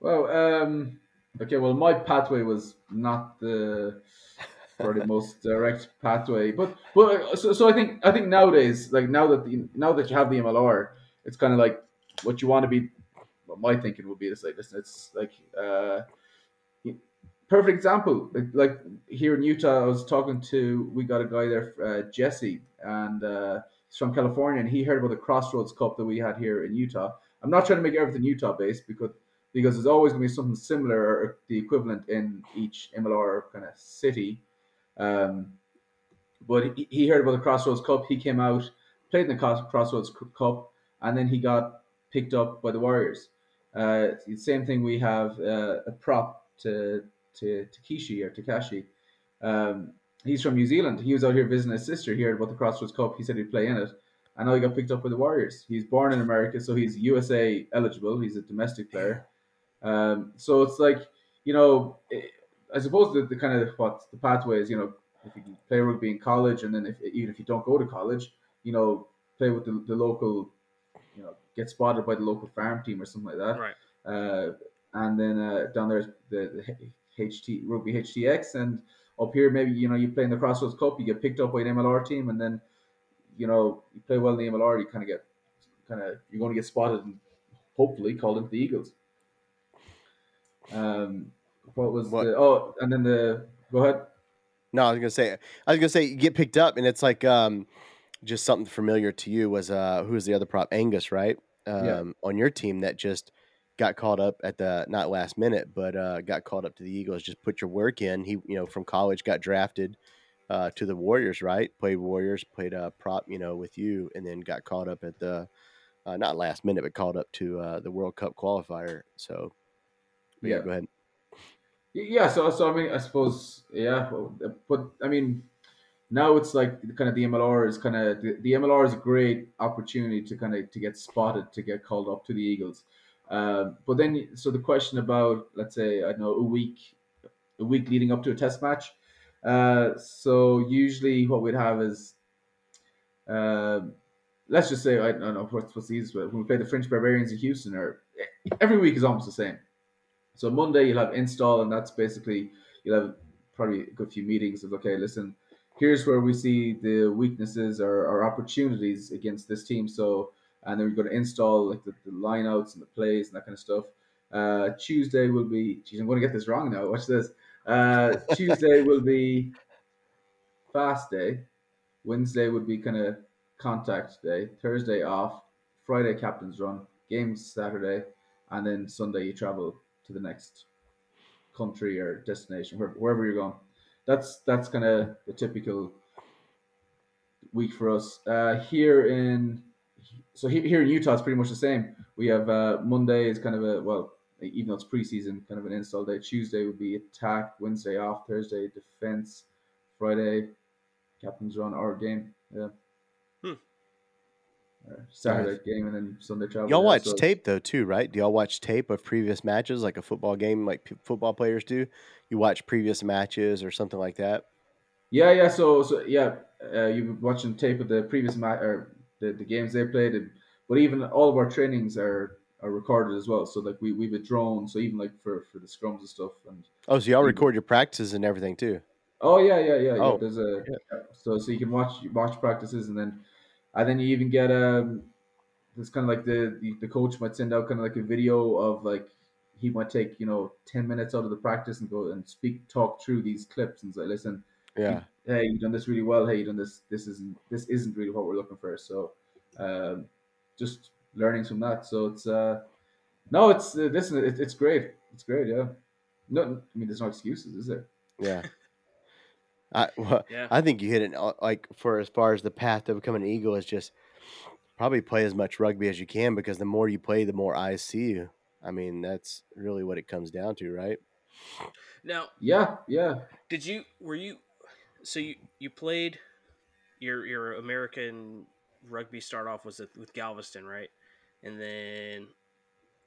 Well, um, okay. Well, my pathway was not the probably most direct pathway, but but uh, so, so I think I think nowadays, like now that the now that you have the MLR, it's kind of like what you want to be. What my thinking would be is like listen, it's like uh, perfect example. Like, here in Utah, I was talking to we got a guy there, uh, Jesse, and uh, he's from California, and he heard about the Crossroads Cup that we had here in Utah. I'm not trying to make everything Utah based because because there's always going to be something similar or the equivalent in each MLR kind of city. Um, but he, he heard about the Crossroads Cup. He came out, played in the Crossroads Cup, and then he got picked up by the Warriors. Uh, same thing. We have uh, a prop to to Takeshi or Takashi. Um, he's from New Zealand. He was out here visiting his sister. here about the Crossroads Cup. He said he'd play in it, and now he got picked up by the Warriors. He's born in America, so he's USA eligible. He's a domestic player. Um, so it's like you know, I suppose the, the kind of what the pathway is. You know, if you play rugby in college, and then if even if you don't go to college, you know, play with the, the local, you know, get spotted by the local farm team or something like that. Right. Uh, and then uh, down there's the, the HT rugby HTX, and up here maybe you know you play in the Crossroads Cup, you get picked up by an MLR team, and then you know you play well in the MLR, you kind of get kind of you're going to get spotted and hopefully called into the Eagles. Um, what was What- the oh, and then the go ahead. No, I was gonna say. I was gonna say you get picked up, and it's like um, just something familiar to you was uh, who was the other prop? Angus, right? Um, Yeah. on your team that just got called up at the not last minute, but uh, got called up to the Eagles. Just put your work in. He, you know, from college got drafted uh, to the Warriors, right? Played Warriors, played uh, prop, you know, with you, and then got called up at the uh, not last minute, but called up to uh, the World Cup qualifier. So, yeah, Yeah. go ahead. Yeah, so so I mean, I suppose yeah, but I mean, now it's like kind of the MLR is kind of the, the MLR is a great opportunity to kind of to get spotted to get called up to the Eagles. Um, but then, so the question about let's say I know a week, a week leading up to a test match. Uh, so usually what we'd have is, um let's just say I don't know what's what's the easiest way. When we play the French Barbarians in Houston, or every week is almost the same. So Monday you'll have install, and that's basically you'll have probably a good few meetings of okay, listen, here's where we see the weaknesses or, or opportunities against this team. So and then we're going to install like the, the lineouts and the plays and that kind of stuff. Uh, Tuesday will be. Geez, I'm going to get this wrong now. Watch this. Uh, Tuesday will be fast day. Wednesday would be kind of contact day. Thursday off. Friday captain's run. Games Saturday, and then Sunday you travel to the next country or destination, where- wherever you're going. That's that's kind of the typical week for us. Uh, here in so here, here in Utah, it's pretty much the same. We have uh, Monday is kind of a well, even though it's preseason, kind of an install day. Tuesday would be attack. Wednesday off. Thursday defense. Friday captain's run our game. Yeah. Hmm. Uh, Saturday game and then Sunday travel. Y'all watch so- tape though too, right? Do y'all watch tape of previous matches, like a football game, like p- football players do? You watch previous matches or something like that. Yeah, yeah. So, so yeah, uh, you've watching tape of the previous match or the, the games they played, and, but even all of our trainings are are recorded as well. So like we we have a drone, so even like for for the scrums and stuff. And Oh, so y'all record your practices and everything too. oh yeah, yeah, yeah. yeah. Oh, There's a yeah. yeah. so so you can watch watch practices, and then and then you even get um. It's kind of like the, the the coach might send out kind of like a video of like he might take you know ten minutes out of the practice and go and speak talk through these clips and say listen Yeah, hey, you've done this really well. Hey, you've done this. This isn't this isn't really what we're looking for. So, um, just learning from that. So it's uh, no, it's uh, listen, it, it's great. It's great. Yeah. No, I mean, there's no excuses, is there? yeah. I well, Yeah. I think you hit it uh, like for as far as the path to becoming an eagle is just probably play as much rugby as you can because the more you play, the more eyes see you. I mean, that's really what it comes down to, right? Now, Yeah, yeah. did you were you so you you played your your American rugby start off was with- with Galveston, right? And then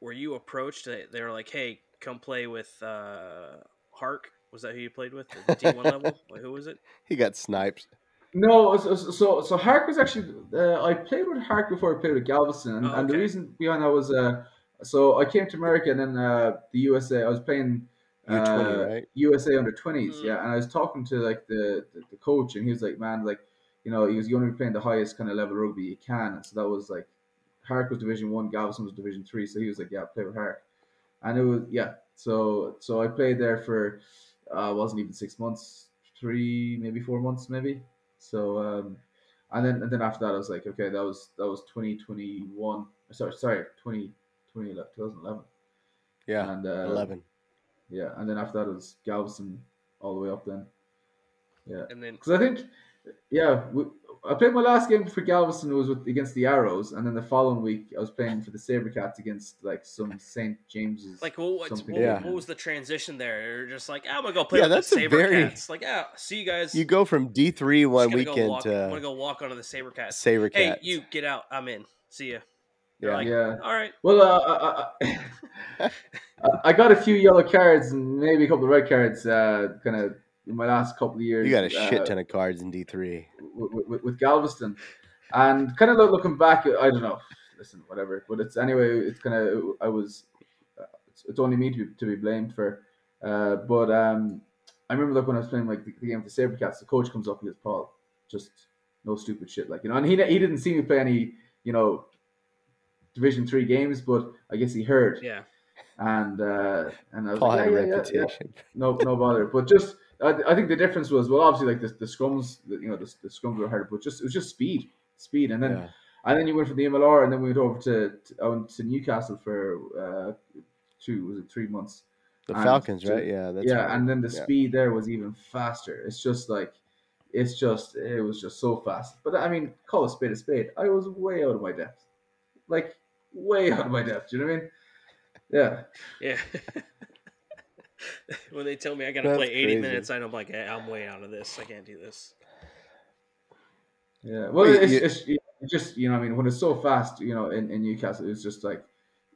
were you approached? They they were like, "Hey, come play with uh, Hark." Was that who you played with? The D one level? Like, who was it? He got sniped. No, so so so Hark was actually uh, I played with Hark before I played with Galveston, and, Oh, and the reason behind that was uh, so I came to America and then uh, the USA. I was playing U20, uh, right? USA under twenties, Mm. yeah. And I was talking to like the, the the coach, and he was like, "Man, like, you know, he was you only playing the highest kind of level rugby you can." And so that was like, Hark was Division One, Galveston was Division Three. So he was like, "Yeah, play with Hark," and it was yeah. So so I played there for uh, wasn't even six months, three maybe four months maybe. So um, and then and then after that, I was like, okay, that was that was twenty twenty one. Sorry, sorry, 20, 2011. Yeah, and uh, eleven. Yeah, and then after that it was Galveston all the way up then. Yeah, And then because I think, yeah, we, I played my last game for Galveston was with against the Arrows, and then the following week I was playing for the SaberCats against like some St James's. like, well, what, what, Yeah. what was the transition there? You're just like, "Ah, I'm gonna go play Yeah, that's the a very- SaberCats. Like, yeah, see you guys. You go from D three one Just gonna go weekend walk, I'm gonna go walk onto the SaberCats. Saber Hey, Cats. you get out. I'm in. See ya. yeah. like- yeah. All right. Well, uh, I, I, I- I got a few yellow cards and maybe a couple of red cards, uh, kind of in my last couple of years. you got a uh, shit ton of cards in D three. with, with, with Galveston, and kind of looking back, I don't know. Listen, whatever. But it's anyway. It's kind of I was. uh, It's, it's only me to be, to be blamed for. Uh, but um, I remember like when I was playing like the, the game for the SaberCats, the coach comes up and goes, "Paul, just no stupid shit." Like you know, and he he didn't see me play any you know Division three games, but I guess he heard. Yeah. And uh, and I was Paul like, had a yeah, yeah, yeah, no no bother. But just I, I think the difference was well, obviously like the, the scrums, you know, the, the scrums were harder, but just it was just speed, speed, and then and then you went from the MLR, and then we went over to to, I went to Newcastle for uh, two was it three months. The and Falcons, to- right? Yeah, that's yeah, right. and then the speed there was even faster. It's just like, it's just it was just so fast. But I mean, call a spade a spade. I was way out of my depth, like way out of my depth. Do you know what I mean? Yeah. Yeah. when they tell me I got to play 80 crazy. minutes, I'm like, "Eh, I'm way out of this. I can't do this. Yeah, well, Well, it's, you- it's, it's just you know, I mean, when it's so fast, you know, in, in Newcastle, it was just like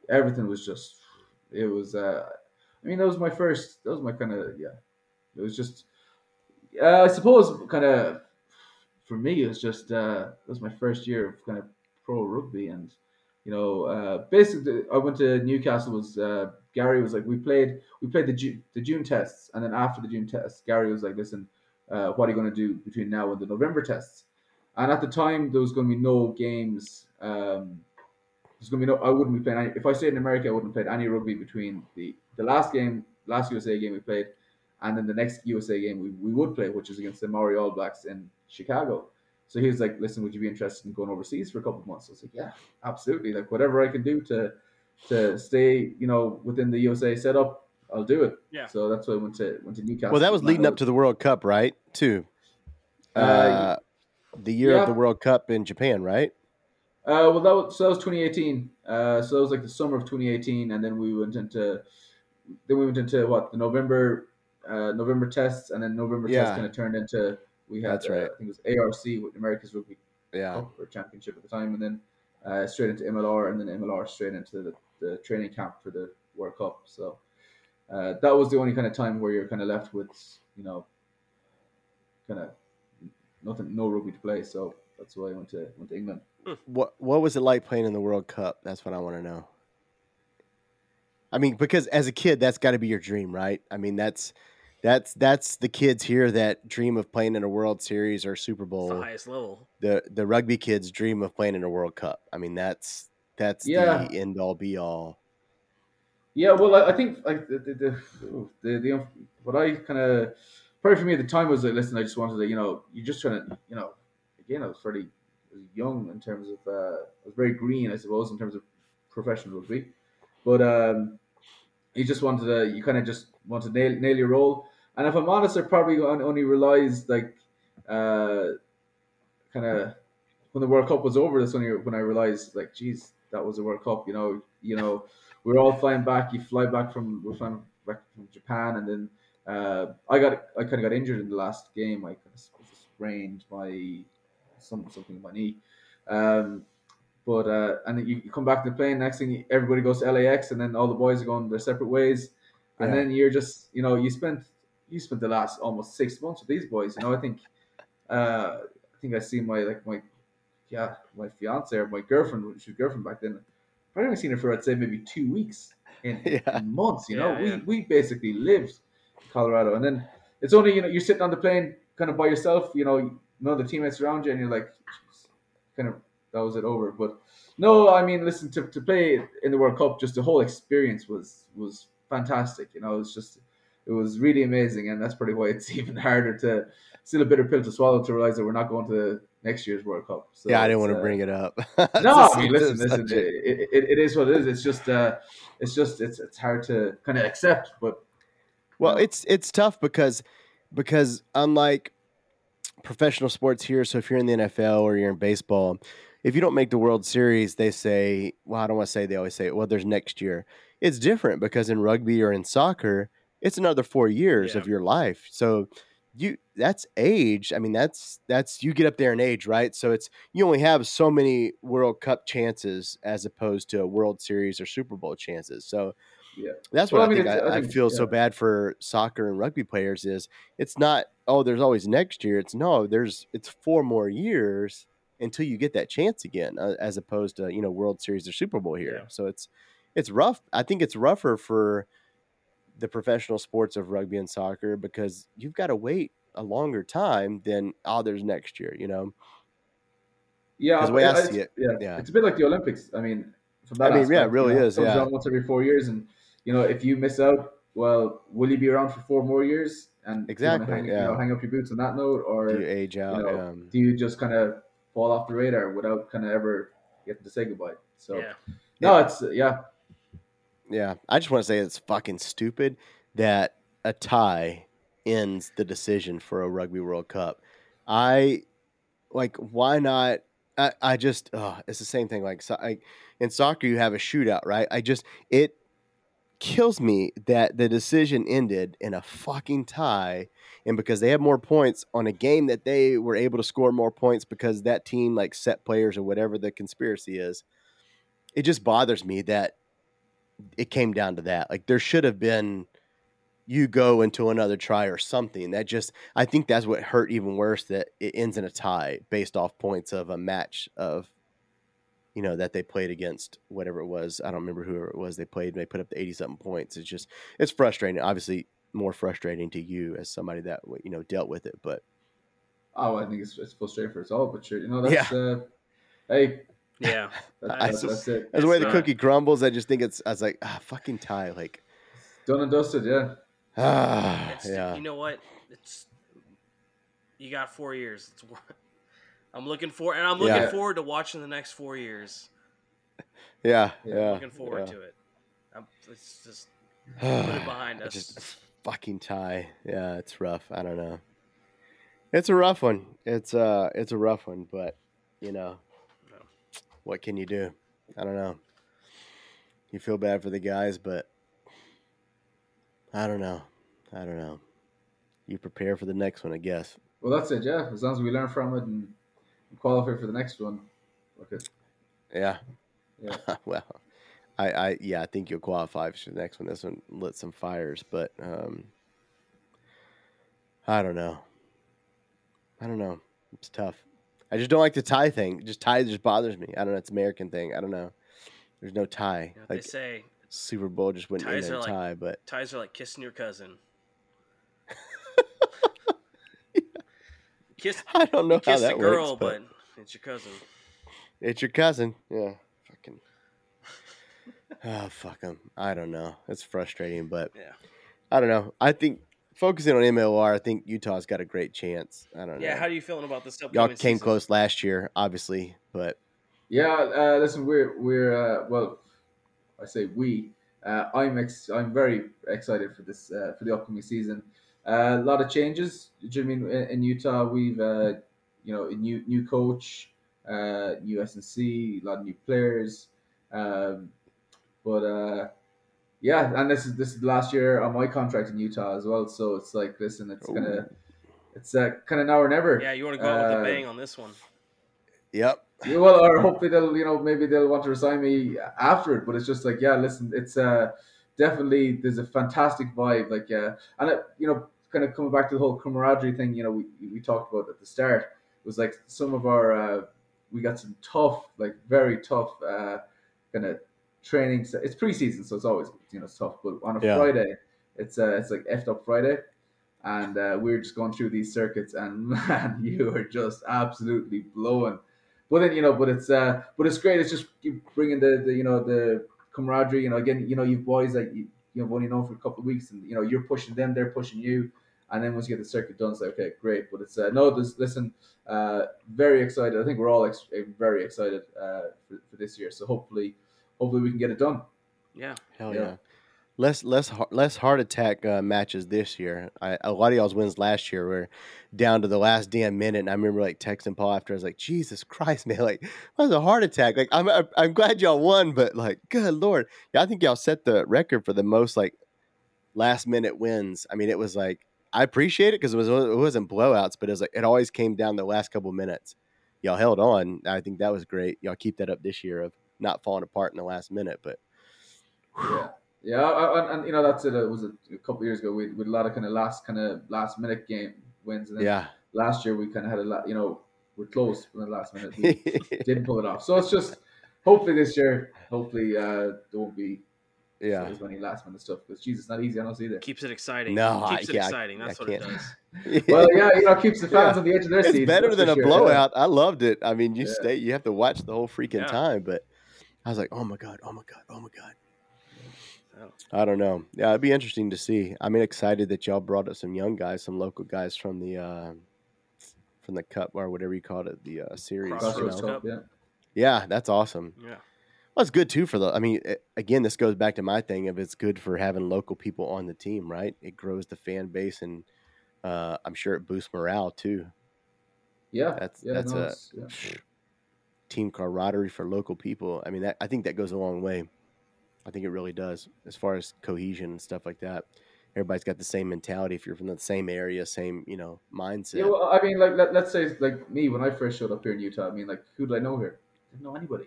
everything was just, it was. uh I mean, that was my first. That was my kind of yeah. It was just, uh, I suppose, kind of for me, it was just uh it was my first year of kind of pro rugby, and you know, uh basically, I went to Newcastle. Was uh Gary was like, we played we played the June the June tests, and then after the June tests, Gary was like, listen, uh, what are you going to do between now and the November tests? And at the time, there was going to be no games. Um, there's going to be no. I wouldn't be playing. Any, if I stayed in America, I wouldn't have played any rugby between the the last game, last USA game we played, and then the next USA game we, we would play, which is against the Maori All Blacks in Chicago. So he was like, "Listen, would you be interested in going overseas for a couple of months?" I was like, "Yeah, absolutely. Like whatever I can do to to stay, you know, within the USA setup, I'll do it." Yeah. So that's why I went to went to Newcastle. well, that was leading up to the World Cup, right? Too. Uh, Uh, the year yeah. of the World Cup in Japan, right? Uh, well, that was, so that was 2018. Uh, so that was like the summer of 2018, and then we went into then we went into what the November uh, November tests, and then November Yeah. tests kind of turned into we had That's uh, right. I think it was ARC with America's Rugby Yeah. Cup or Championship at the time, and then uh, straight into MLR, and then MLR straight into the, the training camp for the World Cup. So uh, that was the only kind of time where you're kind of left with you know kind of nothing, no rugby to play. So that's why I went to went to England. What What was it like playing in the World Cup? That's what I want to know. I mean, because as a kid, that's got to be your dream, right? I mean, that's that's that's the kids here that dream of playing in a World Series or Super It's Bowl. the highest level. The the rugby kids dream of playing in a World Cup. I mean, that's that's Yeah. the end all be all. Yeah, well, I, I think like the the, the, the, the what I kind of probably for me at the time was like, listen, I just wanted to, you know, you're just trying to, you know, again, I was fairly young in terms of, uh, I was very green, I suppose, in terms of professional rugby, but um, you just wanted to, you kind of just want to nail nail your role, and if I'm honest, I probably only realized like, uh, kind of when the World Cup was over, that's when I, when I realized like, geez, that was a World Cup, you know, you know we're all flying back. You fly back from we're flying back from Japan, and then uh, I got I kind of got injured in the last game. I kind of sprained my some something in my knee. Um, but uh, and then you, you come back to the plane. Next thing, everybody goes to LAX, and then all the boys are going their separate ways. And Yeah. then you're just you know you spent you spent the last almost six months with these boys. You know I think uh, I think I see my like my yeah my fiance or my girlfriend she was girlfriend back then. I've only seen her for I'd say maybe two weeks in, Yeah. in months. You know, Yeah, we yeah. we basically lived in Colorado, and then it's only you know you're sitting on the plane kind of by yourself. You know, none of the teammates around you, and you're like, "Jeez," kind of that was it over. But no, I mean, listen to, to play in the World Cup, just the whole experience was was fantastic. You know, it's just it was really amazing, and that's probably why it's even harder to still a bitter pill to swallow to realize that we're not going to next year's World Cup. So yeah, I didn't want to uh, bring it up. no, I mean, listen, listen. It, it, it is what it is. It's just, uh, it's just, it's it's hard to kind of accept. But Well, know? it's it's tough because because unlike professional sports here, so if you're in the NFL or you're in baseball, if you don't make the World Series, they say, well, I don't want to say they always say, well, there's next year. It's different because in rugby or in soccer, it's another four years Yeah. of your life. So you that's age. I mean, that's that's you get up there in age, right? So it's you only have so many World Cup chances as opposed to a World Series or Super Bowl chances. So Yeah. that's what Well, I, I mean, think, I, I I think- feel so bad for soccer and rugby players is it's not oh there's always next year. It's no there's it's four more years until you get that chance again, uh, as opposed to you know World Series or Super Bowl here. Yeah. So it's it's rough. I think it's rougher for the professional sports of rugby and soccer because you've got to wait a longer time than oh there's next year. You know. yeah, 'Cause the way I it's- see it, yeah, yeah. it's a bit like the Olympics. I mean, from that I mean, yeah, it really you know, is, Comes yeah. once every four years, and you know, if you miss out, well, will you be around for four more years? And do you wanna Exactly, hang, you yeah. know, hang up your boots on that note, or Do you age you out? know, um, do you just kind of fall off the radar without kind of ever getting to say goodbye? So Yeah. no, it's yeah, Yeah, I just want to say it's fucking stupid that a tie ends the decision for a Rugby World Cup. I like why not? I, I just oh, it's the same thing. Like so, in soccer, you have a shootout, right? I just it kills me that the decision ended in a fucking tie, and because they have more points on a game that they were able to score more points because that team like set players or whatever the conspiracy is. It just bothers me that it came down to that. Like there should have been you go into another try or something. That just I think that's what hurt even worse that it ends in a tie based off points of a match of you know that they played against whatever it was. I don't remember who it was they played. and They put up the eighty something points. It's just it's frustrating. Obviously more frustrating to you as somebody that you know dealt with it. But oh, I think it's, it's frustrating for us all. But sure, you know that's uh, hey, Yeah. I that's, just- that's it. as the way It's the not- cookie crumbles, I just think it's I was like ah fucking tie like Done and dusted, yeah. ah It's, yeah You know what? It's you got four years. It's, wor- I'm looking for, and I'm looking Yeah. forward to watching the next four years. yeah Yeah, yeah. I'm looking forward yeah. to it. I'm, it's just put it behind us. Just fucking tie. Yeah, it's rough. I don't know. It's a rough one. It's uh it's a rough one, but you know, No. What can you do? I don't know. You feel bad for the guys, but I don't know. I don't know. You prepare for the next one, I guess. Well, that's it, yeah. As long as we learn from it and qualify for the next one. Okay. Yeah. Yeah. well, I, I yeah, I think you'll qualify for the next one. This one lit some fires, but um I don't know. I don't know. It's tough. I just don't like the tie thing. Just tie just bothers me. I don't know. It's American thing. I don't know. There's no tie. You know, Like they say Super Bowl just wouldn't end in a like- tie, but ties are like kissing your cousin. Kiss, I don't know how kiss that girl, works. But, but it's your cousin. it's your cousin. Yeah. Fucking. Oh fuck them. I don't know. It's frustrating, but Yeah. I don't know. I think focusing on MLR, I think Utah's got a great chance. I don't know. Yeah. How are you feeling about this Y'all came season? close last year, obviously, but Yeah, uh, listen, we're we're uh, well, I say we. Uh, I'm ex- I'm very excited for this uh, for the upcoming season. Uh, a lot of changes. Do you know I mean in, in Utah? We've uh, you know a new new coach, uh, new SNC, a lot of new players. Um, but uh, yeah, and this is this is the last year on my contract in Utah as well. So it's like, listen, it's gonna it's uh, kind of now or never. Yeah, you want to go out with Uh, a bang on this one. yep. Yeah, well, or hopefully they'll, you know, maybe they'll want to resign me after it. But it's just like, yeah, listen, it's uh definitely there's a fantastic vibe, like, uh, and it, you know, kind of coming back to the whole camaraderie thing, you know, we we talked about at the start it was like some of our uh, we got some tough, like very tough, uh, kind of training. It's preseason, so it's always you know it's tough. But on a Yeah. Friday, it's uh, it's like effed up Friday. And uh, we we're just going through these circuits, and man, you are just absolutely blowing. But then you know, but it's uh, but it's great. It's just bringing the, the you know the camaraderie. You know, again, you know, you boys like you, you know only known for a couple of weeks, and you know you're pushing them, they're pushing you, and then once you get the circuit done, it's like okay, great. But it's uh, no, this listen, uh, very excited. I think we're all ex- very excited uh, for, for this year. So hopefully, hopefully we can get it done. Yeah. Hell Yeah. yeah. Less less less heart attack uh, matches this year. I, a lot of y'all's wins last year were down to the last damn minute, and I remember like texting Paul after. I was like, "Jesus Christ, man! Like, that was a heart attack. Like, I'm I'm- I'm glad y'all won, but like, good lord, yeah, I think y'all set the record for the most like last minute wins. I mean, it was like I appreciate it because it was it wasn't blowouts, but it was like it always came down the last couple minutes. Y'all held on. I think that was great. Y'all keep that up this year of not falling apart in the last minute, but. Yeah, yeah, I- and, and you know that's it. It was a, a couple of years ago. We with a lot of kind of last kind of last minute game wins, and then Yeah. last year we kind of had a lot. You know, we're close in the last minute. We didn't pull it off. So it's just hopefully this year, hopefully uh, there won't be yeah. as many last minute stuff because Jesus, not easy on us either. Keeps it exciting. No, I- Keeps it yeah, exciting. That's I what it can't. does. Well, yeah, you know, it keeps the fans Yeah. on the edge of their it's seats. better than a sure, blowout. I loved it. I mean, you Yeah. stay, you have to watch the whole freaking Yeah. time, but I was like, oh my god, oh my god, oh my god. I don't know. Yeah, it'd be interesting to see. I'm excited that y'all brought up some young guys, some local guys from the uh, from the cup or whatever you called it, the uh, series. you Crossroads know? Cup. yeah. Yeah, that's awesome. Yeah. Well, it's good too for the. I mean, a- again, this goes back to my thing of it's good for having local people on the team, right? It grows the fan base, and uh, I'm sure it boosts morale too. Yeah, That's yeah, that's no, a yeah. Team camaraderie for local people. I mean, that, I think that goes a long way. I think it really does as far as cohesion and stuff like that. Everybody's got the same mentality. If you're from the same area, same you know mindset. Yeah, well, I mean, like let, let's say like me when I first showed up here in Utah. I mean, like who did I know here? Didn't know anybody.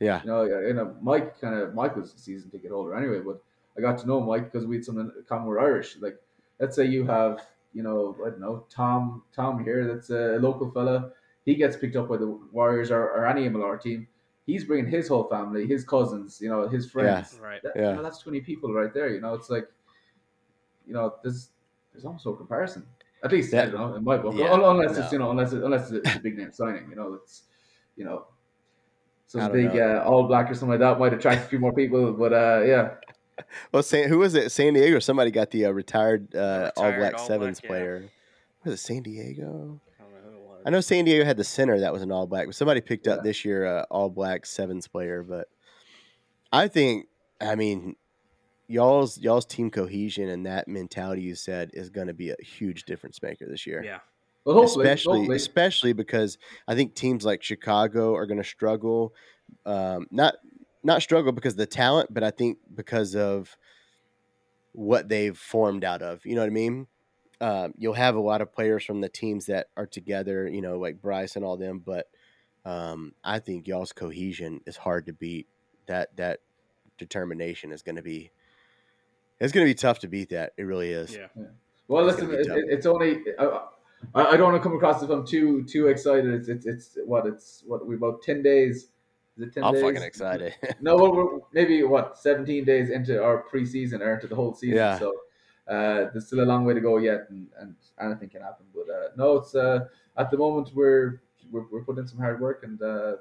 yeah, You know, you know, Mike kind of Mike was a season ticket holder anyway, but I got to know Mike because we had some in common. We're Irish. Like, let's say you have, you know, I don't know, Tom, Tom here. That's a local fella. He gets picked up by the Warriors or, or any MLR team. He's bringing his whole family, his cousins, you know, his friends. Right. That, Yeah. you know, that's twenty people right there. You know, it's like, you know, there's there's almost no comparison. At least I That- don't know in my book, yeah, Un- unless no. it's you know, unless it, unless it's a big name signing. You know, it's you know, I some big know. uh, all black or something like that might attract a few more people. But uh, yeah, Well, San, who was it? San Diego. Somebody got the uh, retired, uh, All Retired Black All Sevens Black, yeah. player. Was it San Diego? I know who it was. I know San Diego had the center that was an All Black, but somebody picked up this year uh, All Black Sevens player. But I think, I mean, y'all's y'all's team cohesion and that mentality you said is going to be a huge difference maker this year. Yeah. well, hopefully, especially hopefully. especially because I think teams like Chicago are going to struggle. Um, not not struggle because of the talent, but I think because of what they've formed out of. You know what I mean? Um, you'll have a lot of players from the teams that are together. You know, like Bryce and all them. But um, I think y'all's cohesion is hard to beat. That that determination is going to be. It's going to be tough to beat that. It really is. Yeah. well, it's listen, it, it's only. I, I I don't want to come across if I'm too too excited. It's it's, it's what it's what we about ten days. Is it 10 I'm days? fucking excited. No, well, we're maybe what 17 days into our preseason or into the whole season. Yeah. So uh, there's still a long way to go yet, and, and anything can happen. But uh, no, it's uh, at the moment we're, we're we're putting in some hard work, and uh,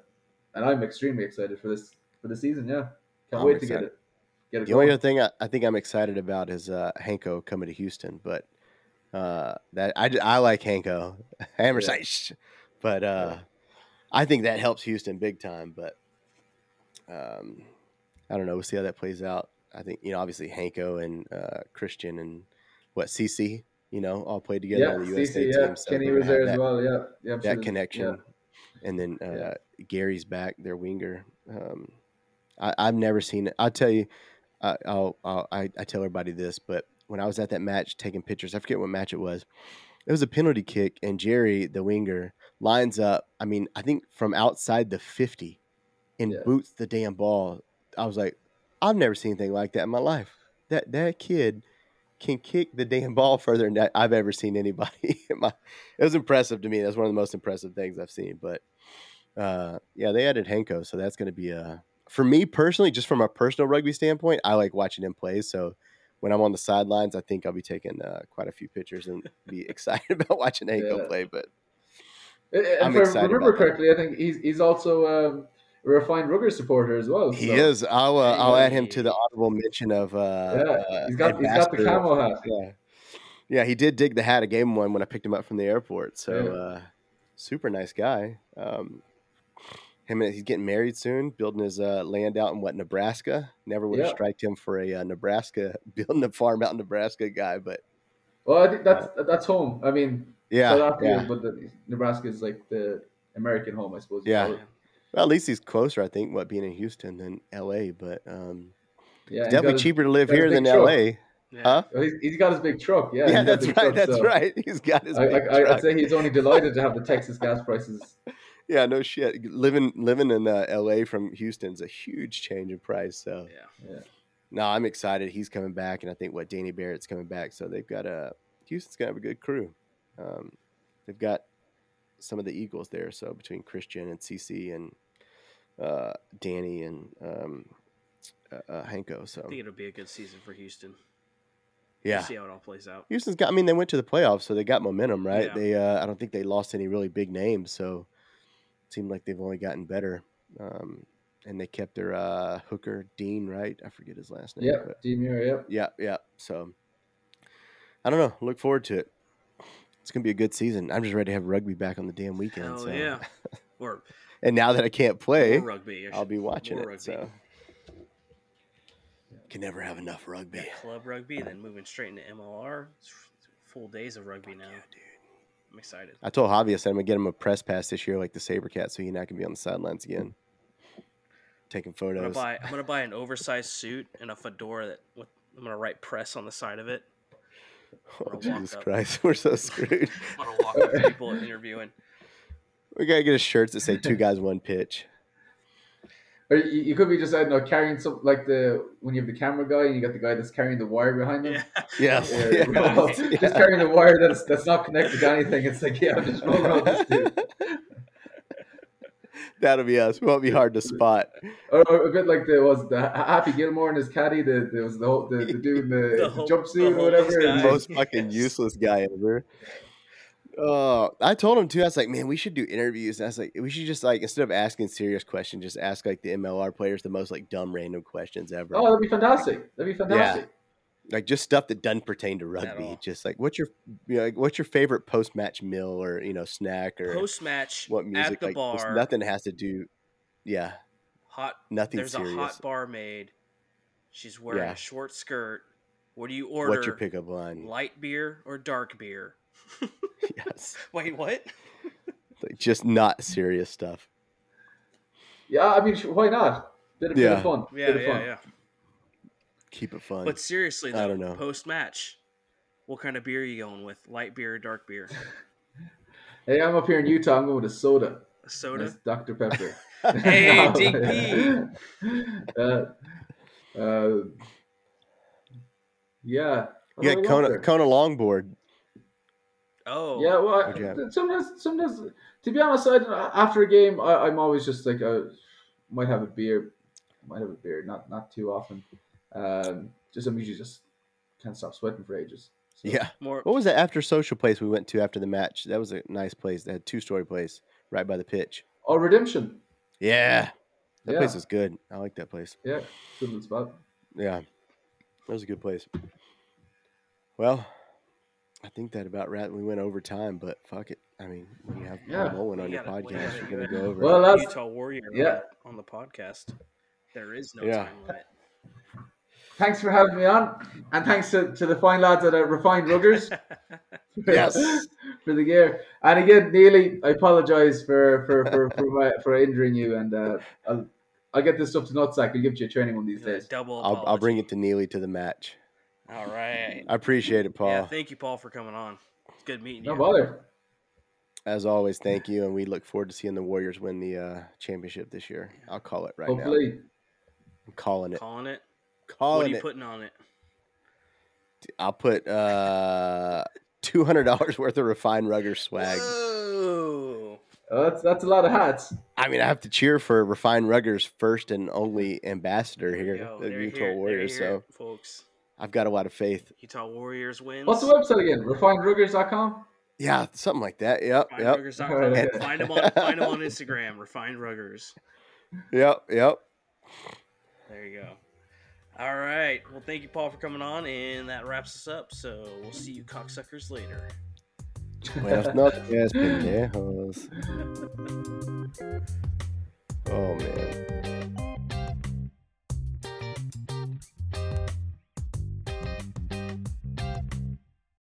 and I'm extremely excited for this for the season. Yeah, can't I'm wait to get it. Get it The only other thing I, I think I'm excited about is uh, Hanco coming to Houston, but uh, that I, I like Hanco Hammer Yeah. But uh, I think that helps Houston big time. But um, I don't know. We'll see how that plays out. I think you know, obviously Hanco and uh, Christian and what CC, you know, all played together yeah, on the USA CC, yeah, team. So Kenny was there have as well. Yeah, yeah, that connection, yeah. and then uh, Yeah. Gary's back, their winger. Um, I, I've never seen it. I'll tell you, I, I'll, I'll I, I tell everybody this, but when I was at that match taking pictures, I forget what match it was. It was a penalty kick, and Jerry, the winger, lines up. I mean, I think from outside the fifty, and Yeah. boots the damn ball. I was like, I've never seen anything like that in my life. That that kid can kick the damn ball further than I've ever seen anybody. my, it was impressive to me. That's one of the most impressive things I've seen. But uh, yeah, they added Hanco, so that's going to be a for me personally, just from a personal rugby standpoint. I like watching him play. So when I'm on the sidelines, I think I'll be taking uh, quite a few pictures and be excited about watching Hanco Yeah. play. But And I'm if I remember about that. correctly, I think he's he's also um, refined Rugger supporter as well. he is. I'll uh, I'll add him to the honorable mention of. Uh, Yeah, uh, he's got he's got the camo hat. Yeah. Yeah, he did dig the hat. I gave him one when I picked him up from the airport. So, Yeah. uh, super nice guy. Um, him and he's getting married soon, building his uh, land out in what Nebraska. Never would have Yeah. striked him for a uh, Nebraska building a farm out in Nebraska guy, but Well, I think that's that's home. I mean, yeah, South Africa, yeah. but the, Nebraska is like the American home, I suppose. Yeah. Call it. Well, at least he's closer, I think, what being in Houston than L.A. But um, yeah. it's he's definitely his- cheaper to live here than truck. L.A. Yeah. Huh? he's, he's got his big truck. Yeah, Yeah, that's right. truck, That's so right. He's got his I, big I, truck. I'd say he's only delighted to have the Texas gas prices. Yeah, no shit. Living living in uh, L.A. from Houston's a huge change in price. So Yeah. no, I'm excited. He's coming back, and I think what Danny Barrett's coming back. So they've got a Houston's gonna have a good crew. Um, they've got some of the Eagles there. So between Christian and CC and uh, Danny and um, uh, uh, Hanco. So I think it'll be a good season for Houston. yeah, We'll see how it all plays out. Houston's got. I mean, they went to the playoffs, so they got momentum, right? Yeah. They. Uh, I don't think they lost any really big names, so it seemed like they've only gotten better. Um, and they kept their uh, hooker Dean, right? I forget his last name. Yeah, Dean Muir. Yep. yeah, yeah. So I don't know. Look forward to it. It's gonna be a good season. I'm just ready to have rugby back on the damn weekend. Hell so. yeah. Or And now that I can't play, more rugby. I I'll be watching it. So can never have enough rugby. Yeah, club rugby, then moving straight into MLR. It's full days of rugby now. Yeah, dude. I'm excited. I told Javi I said I'm gonna get him a press pass this year, like the SaberCat, so he's not gonna be on the sidelines again, taking I'm gonna photos. buy. I'm gonna buy an oversized suit and a fedora that with. I'm gonna write press on the side of it. Oh, Jesus. Christ, we're so screwed. I'm gonna walk up to people interviewing. We gotta get us shirts that say two guys, one pitch. Or you, you could be just I don't know carrying some like the when you have the camera guy and you got the guy that's carrying the wire behind him. Yeah. Yes. Yeah, Yeah. well, Yeah. just carrying the wire that's that's not connected to anything. It's like yeah, I'm just rolling around this dude. That'll be us. We won't be hard to spot. Or, or a bit like the was the Happy Gilmore and his caddy. The there was the whole, the, the dude in the, The the whole- jumpsuit the or whatever. homeless. Most fucking Yes. useless guy ever. Oh, I told him too. I was like, man, we should do interviews. And I was like, we should just like instead of asking serious questions, just ask like the MLR players the most like dumb random questions ever. Oh, that'd be fantastic. That'd be fantastic. Yeah. like just stuff that doesn't pertain to rugby. Just like what's your you know, like, what's your favorite post match meal or you know snack or Post match what music? at the like bar. nothing has to do. Yeah, Hot. nothing There's serious. a hot barmaid. She's wearing Yeah. a short skirt. What do you order? What's your pickup line? Light beer or dark beer? yes, Wait, what? like just not serious stuff. Yeah, I mean, why not? Bit of, bit of fun. Yeah, bit of yeah, fun. yeah. Keep it fun. But seriously, I don't know. Post match, what kind of beer are you going with? Light beer or dark beer? Hey, I'm up here in Utah. I'm going with a soda. A soda? Nice Dr. Pepper. Hey, DP. uh, uh, yeah. What you got Kona. Kona longboard. Oh, Yeah, well, What'd you have? I, sometimes, sometimes, to be honest, I, after a game, I, I'm always just like, I might have a beer, might have a beer, not not too often. Um, just I'm usually just can't stop sweating for ages. So- Yeah. more. What was that after social place we went to after the match? That was a nice place. They had two story place right by the pitch. Oh, Redemption. Yeah. That Yeah. place is good. I like that place. Yeah, good little spot. Yeah. That was a good place. Well, I think that about right. We went over time, but fuck it. I mean, when you have Yeah. Paul Mullen on You your gotta- podcast, you're gonna go over. Well, it. that's Utah Warrior yeah. on, on the podcast. There is no Yeah. time limit. thanks for having me on, and thanks to, to the fine lads at uh, Refined Ruggers. Yes. for the gear. And again, Neely, I apologize for for for for, my, for injuring you, and uh, I'll I'll get this stuff to Nutsack. I'll give you a training one of these Yeah, days. double. I'll, I'll bring it to Neely to the match. All right. I appreciate it, Paul. Yeah, thank you, Paul, for coming on. It's good meeting No you. No bother. As always, thank you, and we look forward to seeing the Warriors win the uh, championship this year. I'll call it right now. Hopefully, I'm calling it. Calling it. Calling what are you it. putting on it? I'll put uh, two hundred dollars worth of refined rugger swag. Whoa. Oh, that's that's a lot of hats. I mean, I have to cheer for refined rugger's first and only ambassador here, go. the There Utah hear it. There you Warriors. hear So folks, I've got a lot of faith. Utah Warriors wins. What's the website again? RefinedRuggers.com. Yeah, something like that. Yep, yep, RefinedRuggers.com. And- find them on find them on Instagram. Refined Ruggers. yep, yep. There you go. All right. Well, thank you, Paul, for coming on, and that wraps us up. So we'll see you cocksuckers later. Buenas noches, pendejos. Oh man.